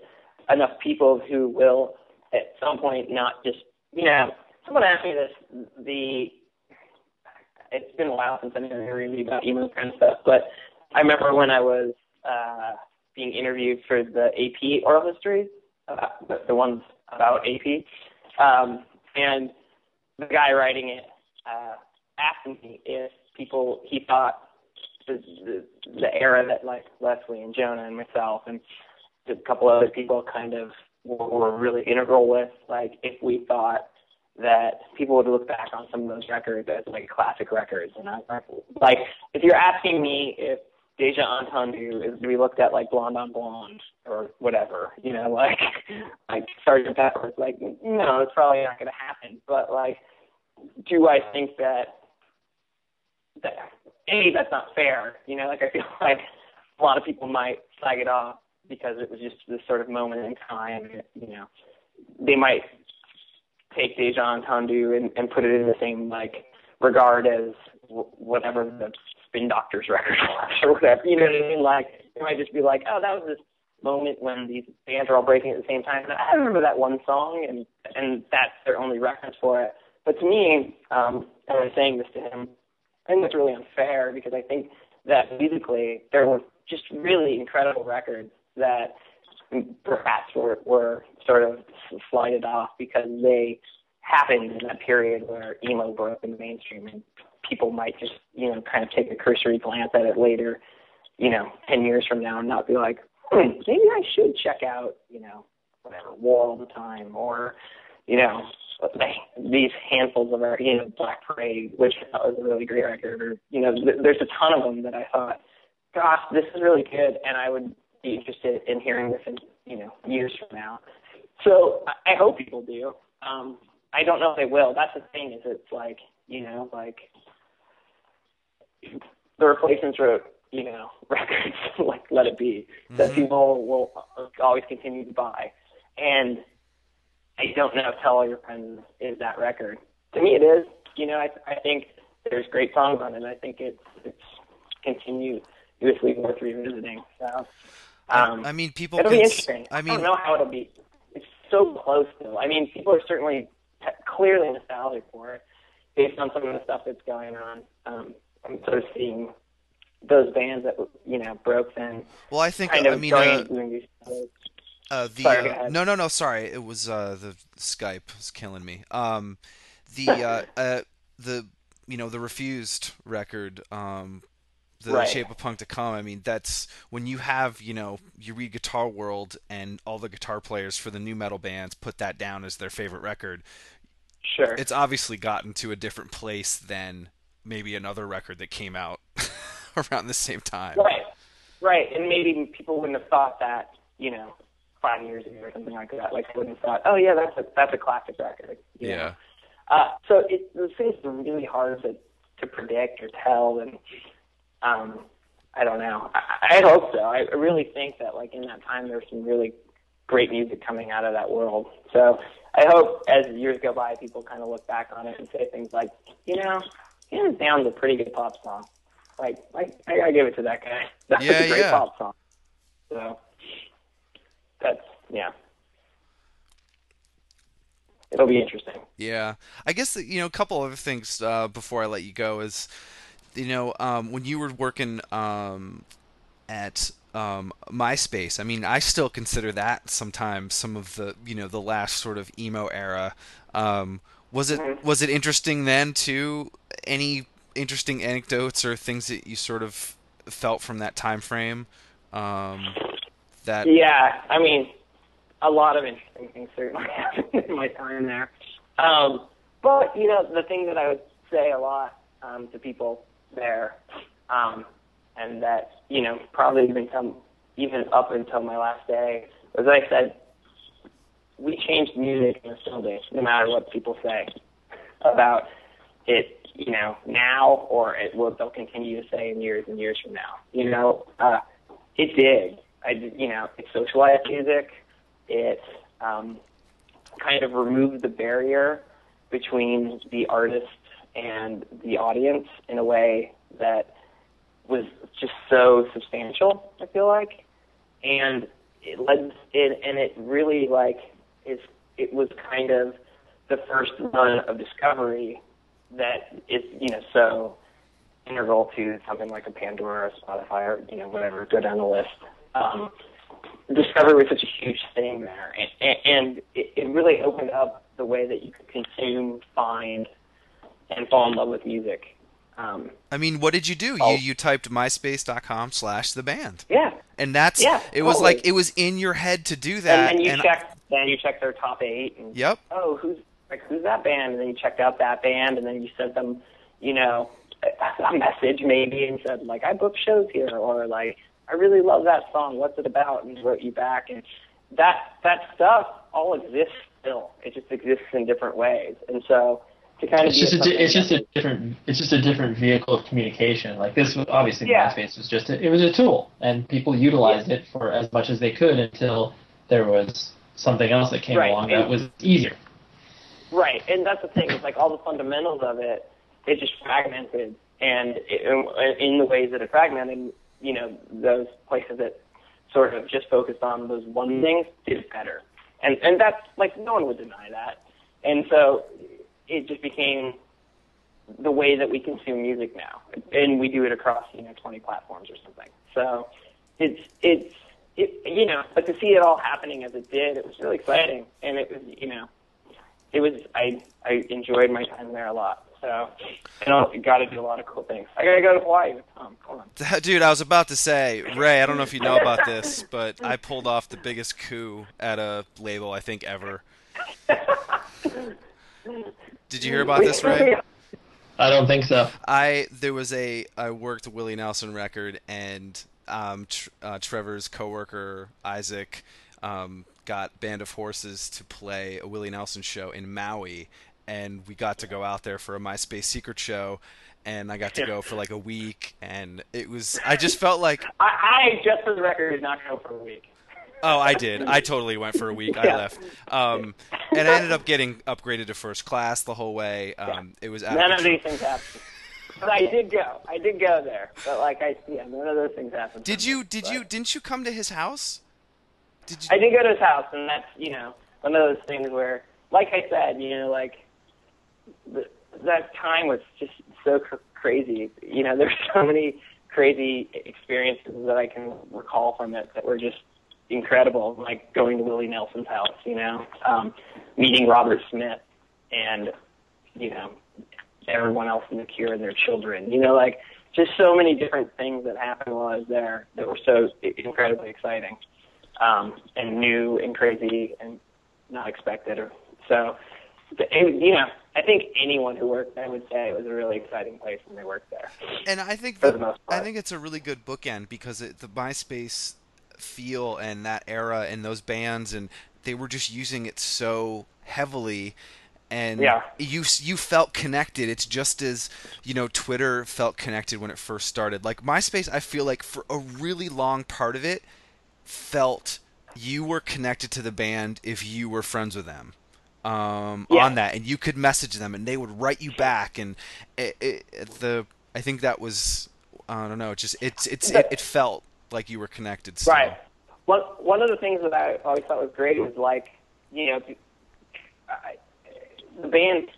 enough people who will at some point not just, you know, someone asked me this, the, it's been a while since I've been interviewed about emo kind of stuff, but I remember when I was uh, being interviewed for the AP oral histories, uh, the, the ones about AP, um, and the guy writing it uh, asked me if people he thought the, the the era that like Leslie and Jonah and myself and a couple other people kind of were, were really integral with, like if we thought that people would look back on some of those records as like classic records, and I like, if you're asking me if Deja Entendu is to be looked at like Blonde on Blonde or whatever, you know, like like Sergeant Pepper. It's like no, it's probably not going to happen. But like, do I think that that a that's not fair? You know, like I feel like a lot of people might flag it off because it was just this sort of moment in time. You know, they might take Deja Entendu and, and put it in the same like regard as w- whatever the Spin Doctors record was or whatever. You know what I mean? Like it might just be like, oh, that was this moment when these bands are all breaking at the same time. And I remember that one song, and and that's their only reference for it. But to me, um, and I was saying this to him, I think that's really unfair because I think that musically there were just really incredible records that perhaps were were sort of slided off because they happened in that period where emo broke in the mainstream and people might just you know kind of take a cursory glance at it later you know ten years from now and not be like hmm, maybe i should check out you know whatever war all the time or you know these handfuls of our you know black parade which I thought was a really great record or you know th- there's a ton of them that i thought gosh this is really good and i would be interested in hearing this in you know years from now so i, I hope people do um I don't know if they will. That's the thing is it's like, you know, like the replacements wrote you know, records like Let It Be that Mhm. people will always continue to buy. And I don't know if Tell All Your Friends is that record. To me it is. You know, I I think there's great songs on it. I think it's it's continuously worth revisiting. So um I, I mean, people. It'll be interesting. I mean, don't know how it'll be. It's so close though. I mean, people are certainly t- clearly nostalgic for it based on some of the stuff that's going on. Um, I'm sort of seeing those bands that you know broke then well, I think. kind of I mean, uh. Uh, the Sorry, uh, no, no, no. Sorry, it was uh, the Skype was killing me. Um, the uh, uh, the you know the refused record. Um, the Right. shape of punk to come. I mean, that's when you have you know you read Guitar World and all the guitar players for the nu metal bands put that down as their favorite record. Sure. It's obviously gotten to a different place than maybe another record that came out around the same time. Right. Right. And maybe people wouldn't have thought that, you know, five years ago or something like that. Like they wouldn't have thought, oh yeah, that's a that's a classic record. you know? Yeah. Uh, so it, those things are really hard to to predict or tell, and um, I don't know. I, I hope so. I really think that like in that time there's some really great music coming out of that world. So I hope as years go by, people kind of look back on it and say things like, you know, hands down, a pretty good pop song. Like, like I gotta give it to that guy. That was Yeah, a great yeah. pop song. So that's yeah. It'll be interesting. Yeah, I guess you know a couple other things uh, before I let you go is, you know, um, when you were working um, at um, MySpace, I mean, I still consider that sometimes some of the you know the last sort of emo era. Um, was it Mhm. was it interesting then too? Any interesting anecdotes or things that you sort of felt from that time frame? Um, that Yeah, I mean, a lot of interesting things certainly happened in my time there. Um, but you know, the thing that I would say a lot um, to people there, um, and that you know probably even come even up until my last day was I said we changed music in the days, no matter what people say about it. You know, now or it will they'll continue to say in years and years from now. You know, uh, it did. I you know, it socialized music. It um, kind of removed the barrier between the artist and the audience in a way that was just so substantial. I feel like, and it led it, and it really like is it was kind of the first run of discovery that is you know so integral to something like a Pandora or Spotify or you know whatever go down the list. Um, discovery was such a huge thing there, and, and it, it really opened up the way that you could consume, find, and fall in love with music. Um, I mean, what did you do? Oh. You you typed myspace.com slash the band. yeah, And that's Yeah, it was totally. like it was in your head to do that. and then you checked and- check, then you check their top eight, and Yep. oh, who's like who's that band? And then you checked out that band, and then you sent them, you know, a, a message maybe, and said like I booked shows here, or like I really love that song. What's it about? And wrote you back, and that that stuff all exists still. It just exists in different ways, and so to kind of It's just a, di- it's just a different it's just a different vehicle of communication. Like this, was obviously Yeah. MySpace was just a, it was a tool, and people utilized it for as much as they could until there was something else that came Right, along and- that was easier. Right, and that's the thing. It's like all the fundamentals of it it just fragmented, and it, in the ways that it fragmented, you know, those places that sort of just focused on those one things did better, and and that's like no one would deny that, and so it just became the way that we consume music now, and we do it across you know 20 platforms or something. So it's it's it, you know, but to see it all happening as it did, it was really exciting, and it was you know, it was I I enjoyed my time there a lot. So, and I got to do a lot of cool things. I got to go to Hawaii with Tom. Hold on. Dude, I was about to say, Ray, I don't know if you know about this, but I pulled off the biggest coup at a label I think ever. Did you hear about this, Ray? I don't think so. I there was a I worked a Willie Nelson record and um, tr- uh, Trevor's coworker Isaac um, got Band of Horses to play a Willie Nelson show in Maui, and we got to go out there for a MySpace secret show, and I got to go for like a week, and it was I just felt like I, I just for the record did not go for a week. Oh, I did. I totally went for a week. I left, um, and I ended up getting upgraded to first class the whole way. Um, it was None of these things happened. But I did go. I did go there. But like I yeah, none of those things happened. Did you? Did But you? Didn't you come to his house? Did you? I did go to his house, and that's you know one of those things where, like I said, you know, like the, that time was just so cr- crazy. You know, there's so many crazy experiences that I can recall from it that were just incredible. Like going to Willie Nelson's house, you know, um, meeting Robert Smith, and you know everyone else in the Cure and their children. You know, like just so many different things that happened while I was there that were so incredibly exciting um, and new and crazy and not expected. Or so, and, you know, I think anyone who worked there would say it was a really exciting place when they worked there. And I think that, the I think it's a really good bookend because it, the MySpace feel and that era and those bands and they were just using it so heavily and Yeah. you you felt connected it's just as you know Twitter felt connected when it first started like MySpace I feel like for a really long part of it felt you were connected to the band if you were friends with them um, Yeah. on that, and you could message them, and they would write you back, and it, it, the I think that was I don't know, It just it's it's it, it felt like you were connected. Still. Right. One one of the things that I always thought was great was like, you know, I, the band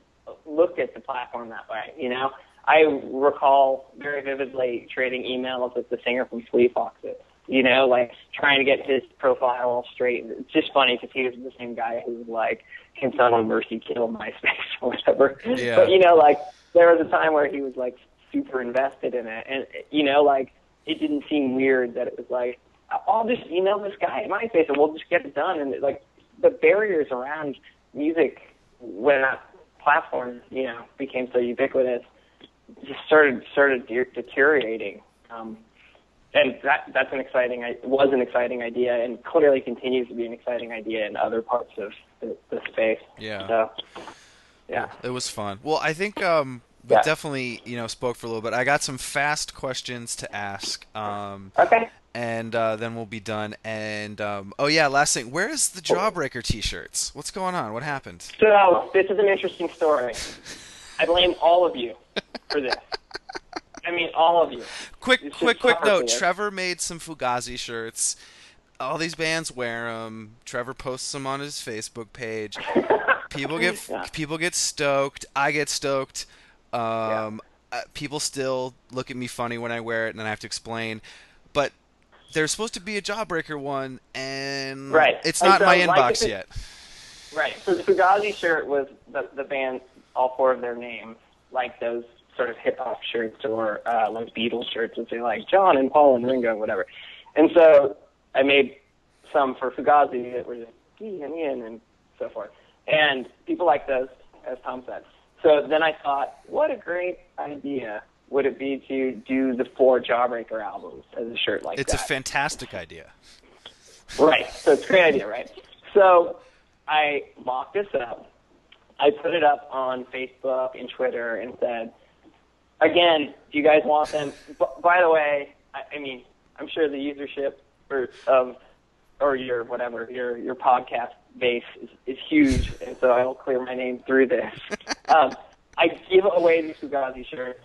looked at the platform that way. You know, I recall very vividly trading emails with the singer from Fleet Foxes. You know, like trying to get his profile all straight. It's just funny because he was the same guy who was like, "Can someone mercy kill MySpace or whatever?" Yeah. But you know, like there was a time where he was like super invested in it, and you know, like it didn't seem weird that it was like, I'll just email this guy at MySpace and we'll just get it done. And like the barriers around music when that platform, you know, became so ubiquitous, just started started de- deteriorating. Um, and that that's an exciting was an exciting idea, and clearly continues to be an exciting idea in other parts of the, the space. Yeah. So, yeah. It was fun. Well, I think um, we Yeah. definitely you know spoke for a little bit. I got some fast questions to ask, um, Okay. and uh, then we'll be done. And um, oh yeah, last thing, where's the Jawbreaker T-shirts? What's going on? What happened? So this is an interesting story. I blame all of you for this. I mean, all of you. Quick, It's quick, quick note. Trevor made some Fugazi shirts. All these bands wear them. Trevor posts them on his Facebook page. People get Yeah. people get stoked. I get stoked. Um, uh, people still look at me funny when I wear it, and then I have to explain. But there's supposed to be a Jawbreaker one, and Right. it's And not in my like, inbox it- yet. Right. So the Fugazi shirt was the the band, all four of their names, like those sort of hip hop shirts or uh, like Beatles shirts would say like John and Paul and Ringo, whatever. And so I made some for Fugazi that were just E and Ian and so forth. And people like those, as Tom said. So then I thought, what a great idea would it be to do the four Jawbreaker albums as a shirt like that? It's a fantastic idea. Right. So it's a great idea, right? So I mocked this up. I put it up on Facebook and Twitter and said, again, do you guys want them? B- by the way, I, I mean, I'm sure the usership or of or your whatever your your podcast base is, is huge, and so I will clear my name through this. um, I give away these Fugazi shirts.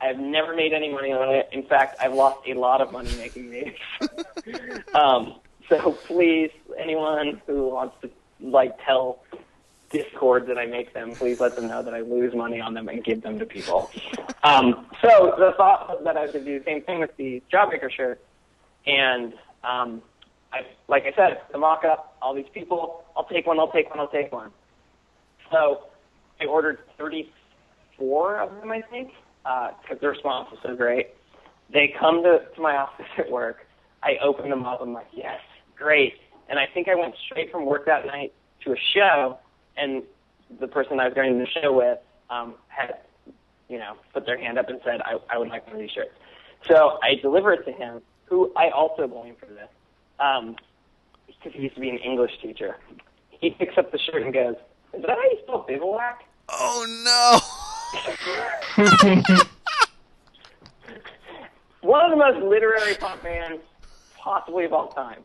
I've never made any money on it. In fact, I've lost a lot of money making these. um, so please, anyone who wants to like tell Dischord that I make them, please let them know that I lose money on them and give them to people. Um, so the thought was that I would do the same thing with the Jawbreaker shirt, and um, I, like I said, the mock-up, all these people, I'll take one, I'll take one, I'll take one. So I ordered 34 of them, I think, because the response was so great. They come to, to my office at work. I open them up. I'm like, yes, great. And I think I went straight from work that night to a show, and the person I was going to the show with um, had, you know, put their hand up and said, I, I would like one of these shirts. So I deliver it to him, who I also blame for this, um, because he used to be an English teacher. He picks up the shirt and goes, is that how you spell bivouac? Oh One of the most literary pop bands possibly of all time.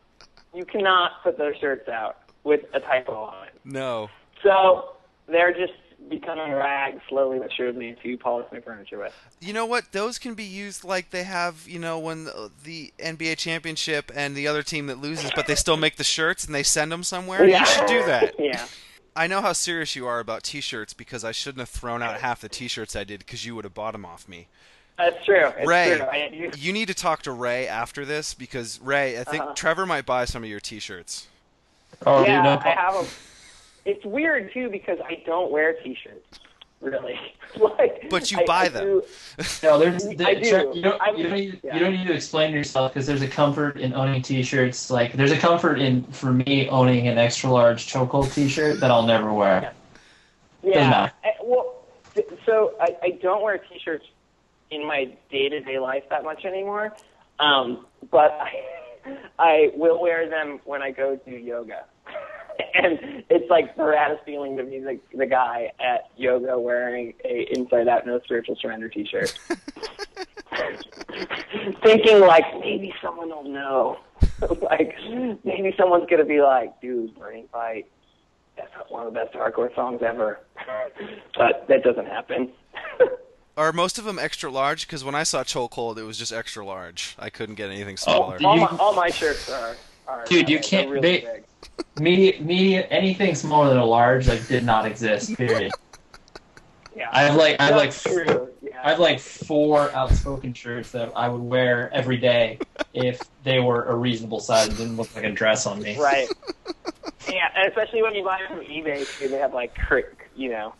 You cannot put those shirts out with a typo on it. no! No. So they're just becoming rags slowly but surely to polish my furniture with. You know what? Those can be used like they have, you know, when the, the NBA championship and the other team that loses, but they still make the shirts and they send them somewhere. You should do that. yeah. I know how serious you are about T-shirts because I shouldn't have thrown out half the T-shirts I did because you would have bought them off me. That's true. It's Ray, true. I, you, you need to talk to Ray after this because Ray, I think Uh-huh. Trevor might buy some of your T-shirts. Oh, yeah, dude, no I problem. have a. It's weird too because I don't wear t-shirts. Really, like. But you I- buy I them. do- No, there's I do. Chuck, you don't you don't need, yeah. you don't need to explain yourself because there's a comfort in owning t-shirts. Like there's a comfort in for me owning an extra large chokehold t-shirt that I'll never wear. Yeah. matter. I, well, th- so I, I don't wear t-shirts in my day-to-day life that much anymore, um, but I, I will wear them when I go do yoga. and it's like the raddest feeling to be the, the guy at yoga wearing a inside out no spiritual surrender t-shirt. Thinking like maybe someone will know. like maybe someone's gonna be like, dude, Burning Fight, that's one of the best hardcore songs ever. but that doesn't happen. Are most of them extra large? Because when I saw Chokehold, it was just extra large. I couldn't get anything Oh, smaller. do all, you- my, all my shirts are. are Dude, you can't- Really they- big. Medium, medium, anything smaller than a large like did not exist. Period. Yeah. I have like I have like true. Yeah. I have like four outspoken shirts that I would wear every day if they were a reasonable size and didn't look like a dress on me. Right. yeah, and especially when you buy them from eBay too, they have like, cr- you know.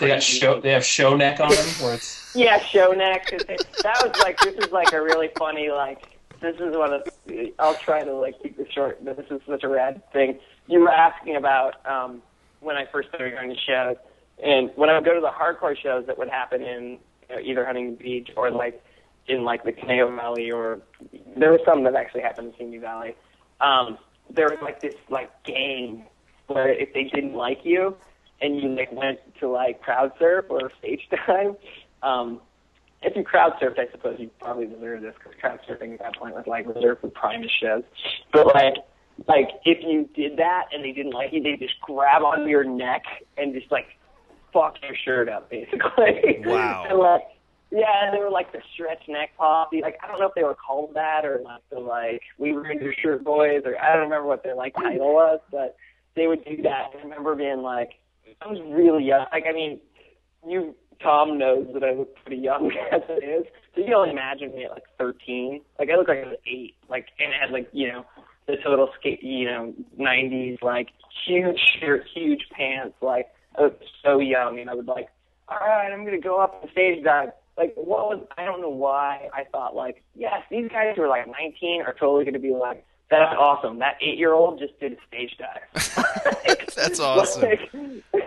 They got show they have show neck on them where it's Yeah, show neck. That was like this is like a really funny like this is one of I'll try to like keep this short. But this is such a rad thing. You were asking about um, when I first started going to shows, and when I would go to the hardcore shows that would happen in you know, either Huntington Beach or like in like the Conejo Valley, or there was some that actually happened in Simi Valley. Um, there was like this like game where if they didn't like you and you like went to like crowd surf or stage time, um, if you crowd surfed, I suppose you probably deserve this because crowd surfing at that point was like reserved for Primus shows. But like, like if you did that and they didn't like you, they just grab onto your neck and just like fuck your shirt up, basically. Wow. and like, yeah, they were like the stretch neck posse. Like I don't know if they were called that or like the like we were in your shirt boys or I don't remember what their like title was, but they would do that. I remember being like, I was really young. Like I mean, you Tom knows that I look pretty young as it is. So you can only imagine me at like 13. Like I look like I was eight. Like and I had like you know the total skate, you know, 90s like huge shirt, huge pants. Like I was so young, and I would like, all right, I'm gonna go up and stage dive. Like what was I don't know why I thought like yes these guys who are like 19 are totally gonna be like that's awesome that eight year old just did a stage dive. That's awesome. Like,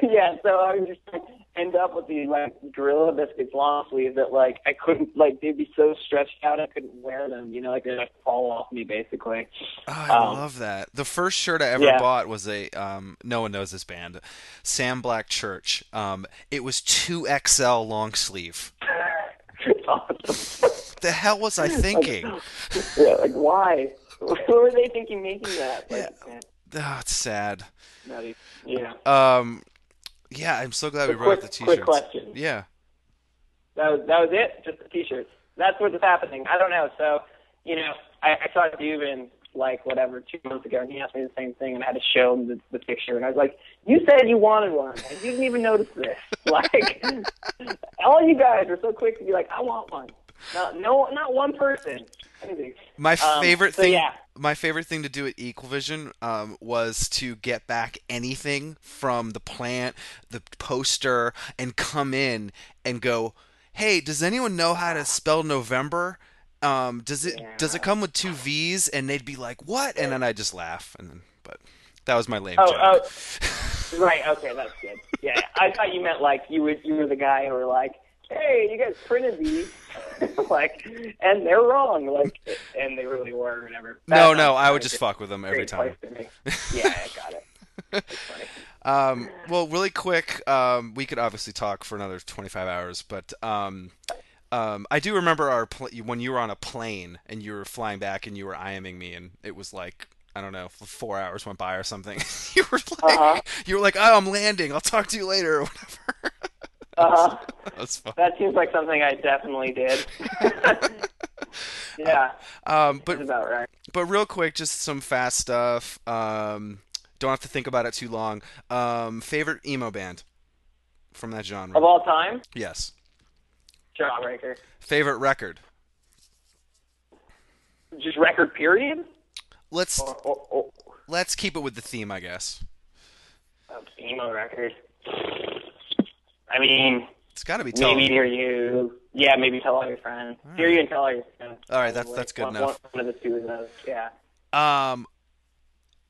yeah, so I would just like, end up with these like gorilla biscuits long sleeves that like I couldn't like they'd be so stretched out I couldn't wear them. You know, like they'd like fall off me basically. Oh, I Um, love that. The first shirt I ever yeah. bought was a um, no one knows this band, Sam Black Church. Um, it was two XL long sleeve. Awesome. The hell was I thinking? yeah, like why? what were they thinking making that? Like, Oh, it's sad. yeah. Yeah. Um, Yeah, I'm so glad we brought quick, up the quick t-shirts. question. Yeah. That was that was it. Just the t-shirts. That's what's happening. I don't know. So, you know, I, I saw Dubin like whatever two months ago, and he asked me the same thing, and I had to show him the, the picture, and I was like, "You said you wanted one, and you didn't even notice this." Like, all you guys are so quick to be like, "I want one." No, no, not one person. My Um, favorite so thing yeah. my favorite thing to do at Equal Vision um, was to get back anything from the plant, the poster, and come in and go, "Hey, does anyone know how to spell November? Um, does it does it come with two V's?" And they'd be like, "What?" And then I just laugh, and then but that was my lame Oh, joke. oh, right. Okay, that's good. Yeah, I thought you meant like you would you were the guy who were like, "Hey, you guys printed these," like, and they're wrong, like, and they really were, or whatever. no, That- no, I would just fuck with them every time. place to me. Yeah, I got it. Um, well, really quick, um, we could obviously talk for another 25 hours, but um, um, I do remember our pl- when you were on a plane and you were flying back and you were IMing me, and it was like I don't know, four hours went by or something. you were like, Uh-huh. you were like, oh, I'm landing. I'll talk to you later or whatever. Uh-huh. That's fun. That seems like something I definitely did. yeah, Um, but right. but real quick, just some fast stuff. Um, don't have to think about it too long. Um, favorite emo band from that genre? Of all time, yes. Jawbreaker. Favorite record? Just record period. Let's Or, or, or let's keep it with the theme, I guess. uh, emo record. I mean, It's got to be tell. maybe hear you. Yeah, maybe tell all your friends. Hear you and tell all your friends. All right, that's- that's good one, enough. One of the two of those. Yeah. Um.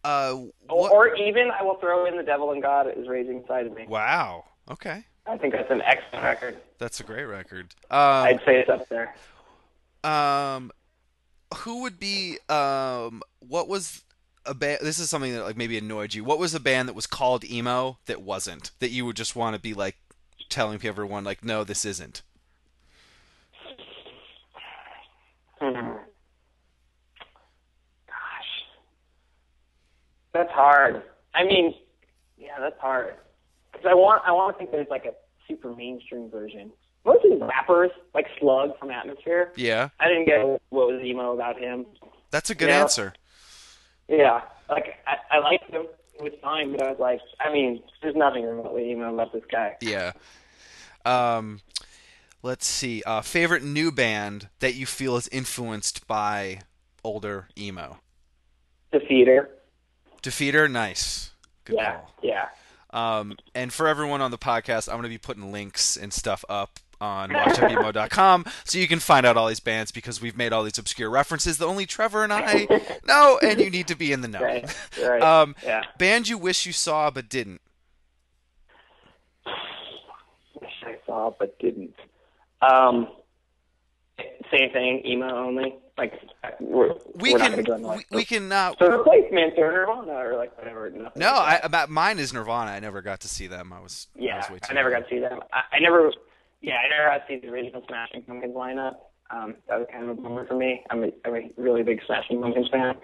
Uh. Or, or even I will throw in the devil and God is raging inside of me. Wow. Okay, I think that's an excellent record. that's a great record. I'd Um. say it's up there. Um. Who would be? Um. What was? A band. This is something that like maybe annoyed you. What was a band that was called emo that wasn't? That you would just want to be like telling everyone like, no, this isn't. Hmm. Gosh, that's hard. I mean, yeah, that's hard. Because I want, I want to think there's like a super mainstream version. Most of these rappers, like Slug from Atmosphere, Yeah, I didn't get what was emo about him. that's a good Yeah. answer. Yeah, like I, I liked him. It time, but I was like, I mean, there's nothing remotely emo about this guy. Yeah. Um, let's see. Uh, favorite new band that you feel is influenced by older emo. Defeater. Defeater, nice. Good Yeah, call. yeah. Um, and for everyone on the podcast, I'm going to be putting links and stuff up on washedupemo.com so you can find out all these bands because we've made all these obscure references that only Trevor and I know, and you need to be in the know. Right, right. Um, yeah. band you wish you saw but didn't. Wish I saw but didn't. Um, same thing, emo only. Like we're, We we're can into, we, we can uh, so replacements or Nirvana or like whatever. No, like about mine is Nirvana. I never got to see them. I was I yeah, was way I never got to see them. I, I never, yeah, I never got to see the original Smashing Pumpkins lineup. Um, that was kind of a bummer for me. I'm a, I'm a really big Smashing Pumpkins fan.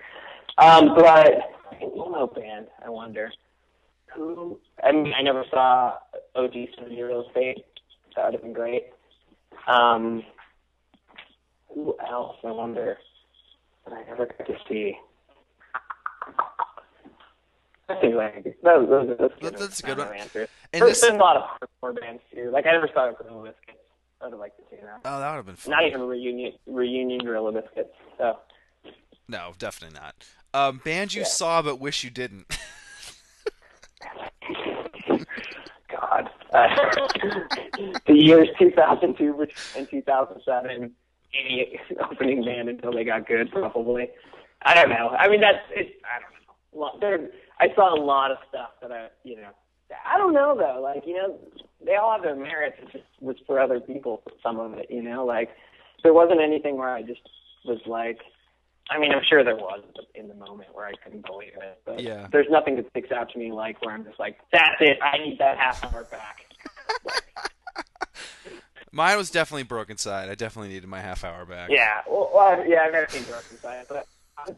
Um, but emo band, I wonder who. I mean, I never saw OG Sunny Day Real Estate. That would have been great. Um, who else? I wonder. That I never got to see. I think like those, those, those That- that's a good one. of answers. And There's this, been a lot of hardcore bands too. Like I never saw Gorilla Biscuits. I would have liked to see that. oh, that would have been fun. Not even reunion reunion Gorilla Biscuits. So No, definitely not. Um, band you Yeah. saw but wish you didn't. God, uh, the years 2002 and 2007, any opening band until they got good, probably. I don't know. I mean, that's it's. I don't know. There, I saw a lot of stuff that I, you know, I don't know though. Like, you know, they all have their merits. It just was for other people. Some of it, you know, like there wasn't anything where I just was like. I mean, I'm sure there was in the moment where I couldn't believe it, but Yeah. there's nothing that sticks out to me like where I'm just like, that's it. I need that half hour back. Mine was definitely Brokencyde. I definitely needed my half hour back. Yeah, well, well yeah, I've never seen Brokencyde, but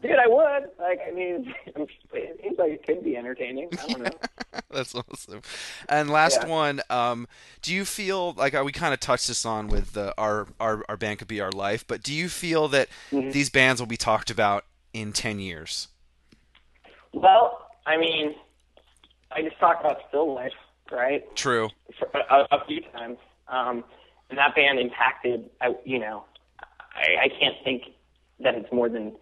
dude, I would. Like, I mean, it seems like it could be entertaining. I don't know. That's awesome. And last Yeah. one, um, do you feel like uh, we kind of touched this on with the, our, our our band could be our life, but do you feel that Mhm. these bands will be talked about in ten years? Well, I mean, I just talked about Still Life, right? True. For a, a few times, um, and that band impacted. I, you know, I, I can't think that it's more than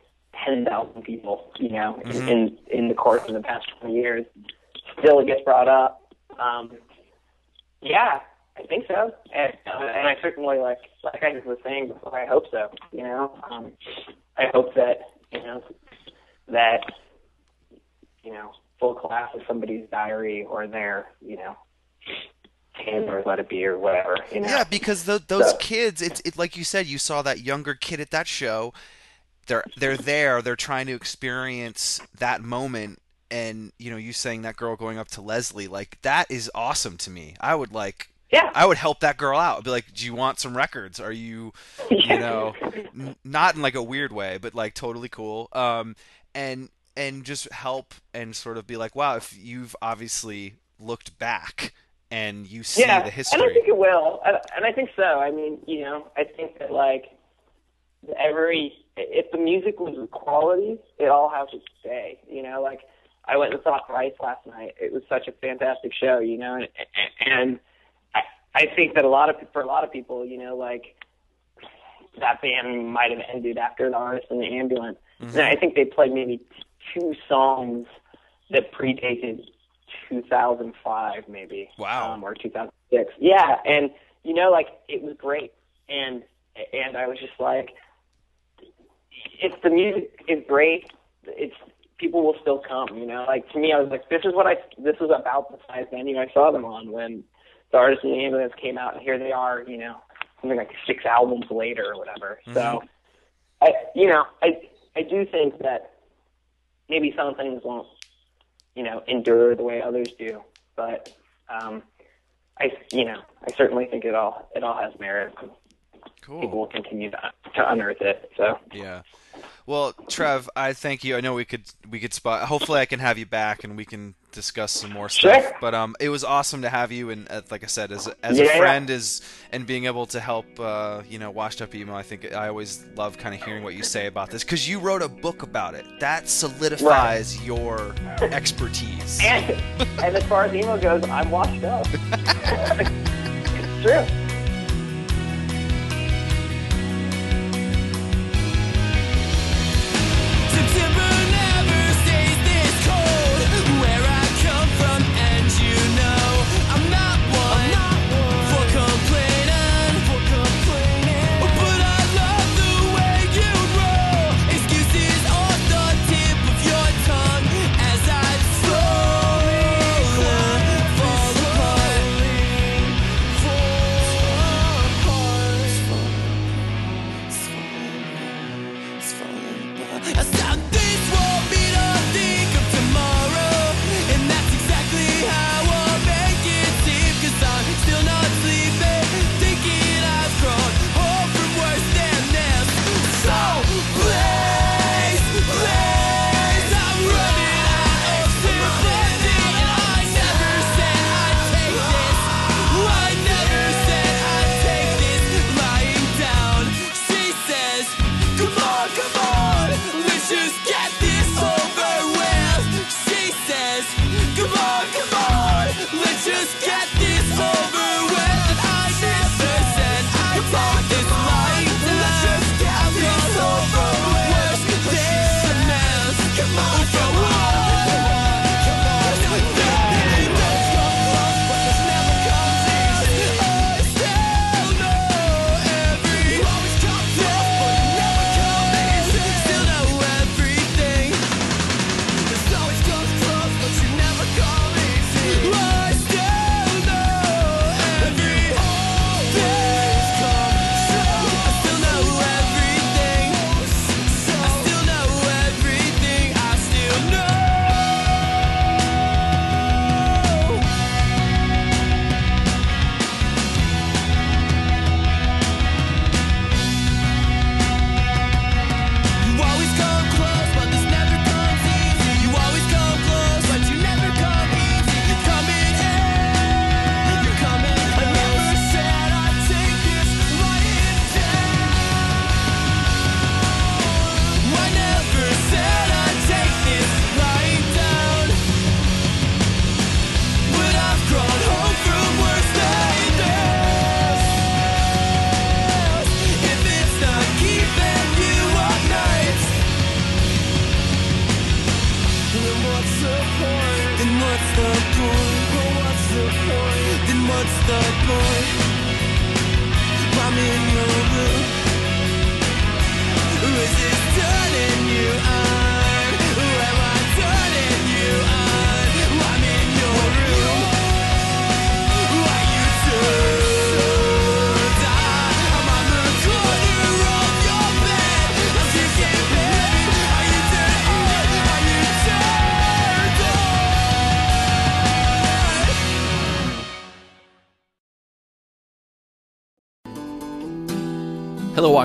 ten thousand people. You know, Mhm. in in the course of the past twenty years, still it gets brought up. Um, yeah, I think so, and, uh, and I certainly like like I was saying before. I hope so. You know, um, I hope that you know that you know full class of somebody's diary or their you know or let it be or whatever. You know. Yeah, because tho- those So- kids, it's it, like you said, you saw that younger kid at that show. They're they're there. They're trying to experience that moment, and you know, you saying that girl going up to Leslie, like that is awesome to me. I would like, Yeah. I would help that girl out. I'd be like, do you want some records? Are you, you know, n- not in like a weird way, but like totally cool. Um, and and just help and sort of be like, wow, if you've obviously looked back and you see yeah, the history. and I think it will, and, and I think so. I mean, you know, I think that like every if the music was quality, it all has to stay. You know, like I went and saw Thrice last night. It was such a fantastic show. You know, and and I I think that a lot of for a lot of people, you know, like that band might have ended after the artist in the ambulance. And I think they played maybe two songs that predated 2005, maybe. Wow. Um, or 2006. Yeah, and you know, like it was great, and and I was just like, if the music is great, it's people will still come. You know, like to me, I was like, this is what I this is about the size venue I saw them on when the artist in the ambulance came out, and here they are. You know, something like six albums later or whatever. So, I you know, I I do think that maybe some things won't you know endure the way others do, but um, I you know I certainly think it all it all has merit. cool. People will continue to to unearth it. So. Yeah. Well, Trev, I thank you. I know we could we could spot. Hopefully, I can have you back and we can discuss some more stuff. Sure. But um, it was awesome to have you, and uh, like I said, as a, as Yeah, a friend, is and being able to help, uh, you know, washed up emo. I think I always love kind of hearing what you say about this because you wrote a book about it. That solidifies your expertise. And and as far as emo goes, I'm washed up. it's true.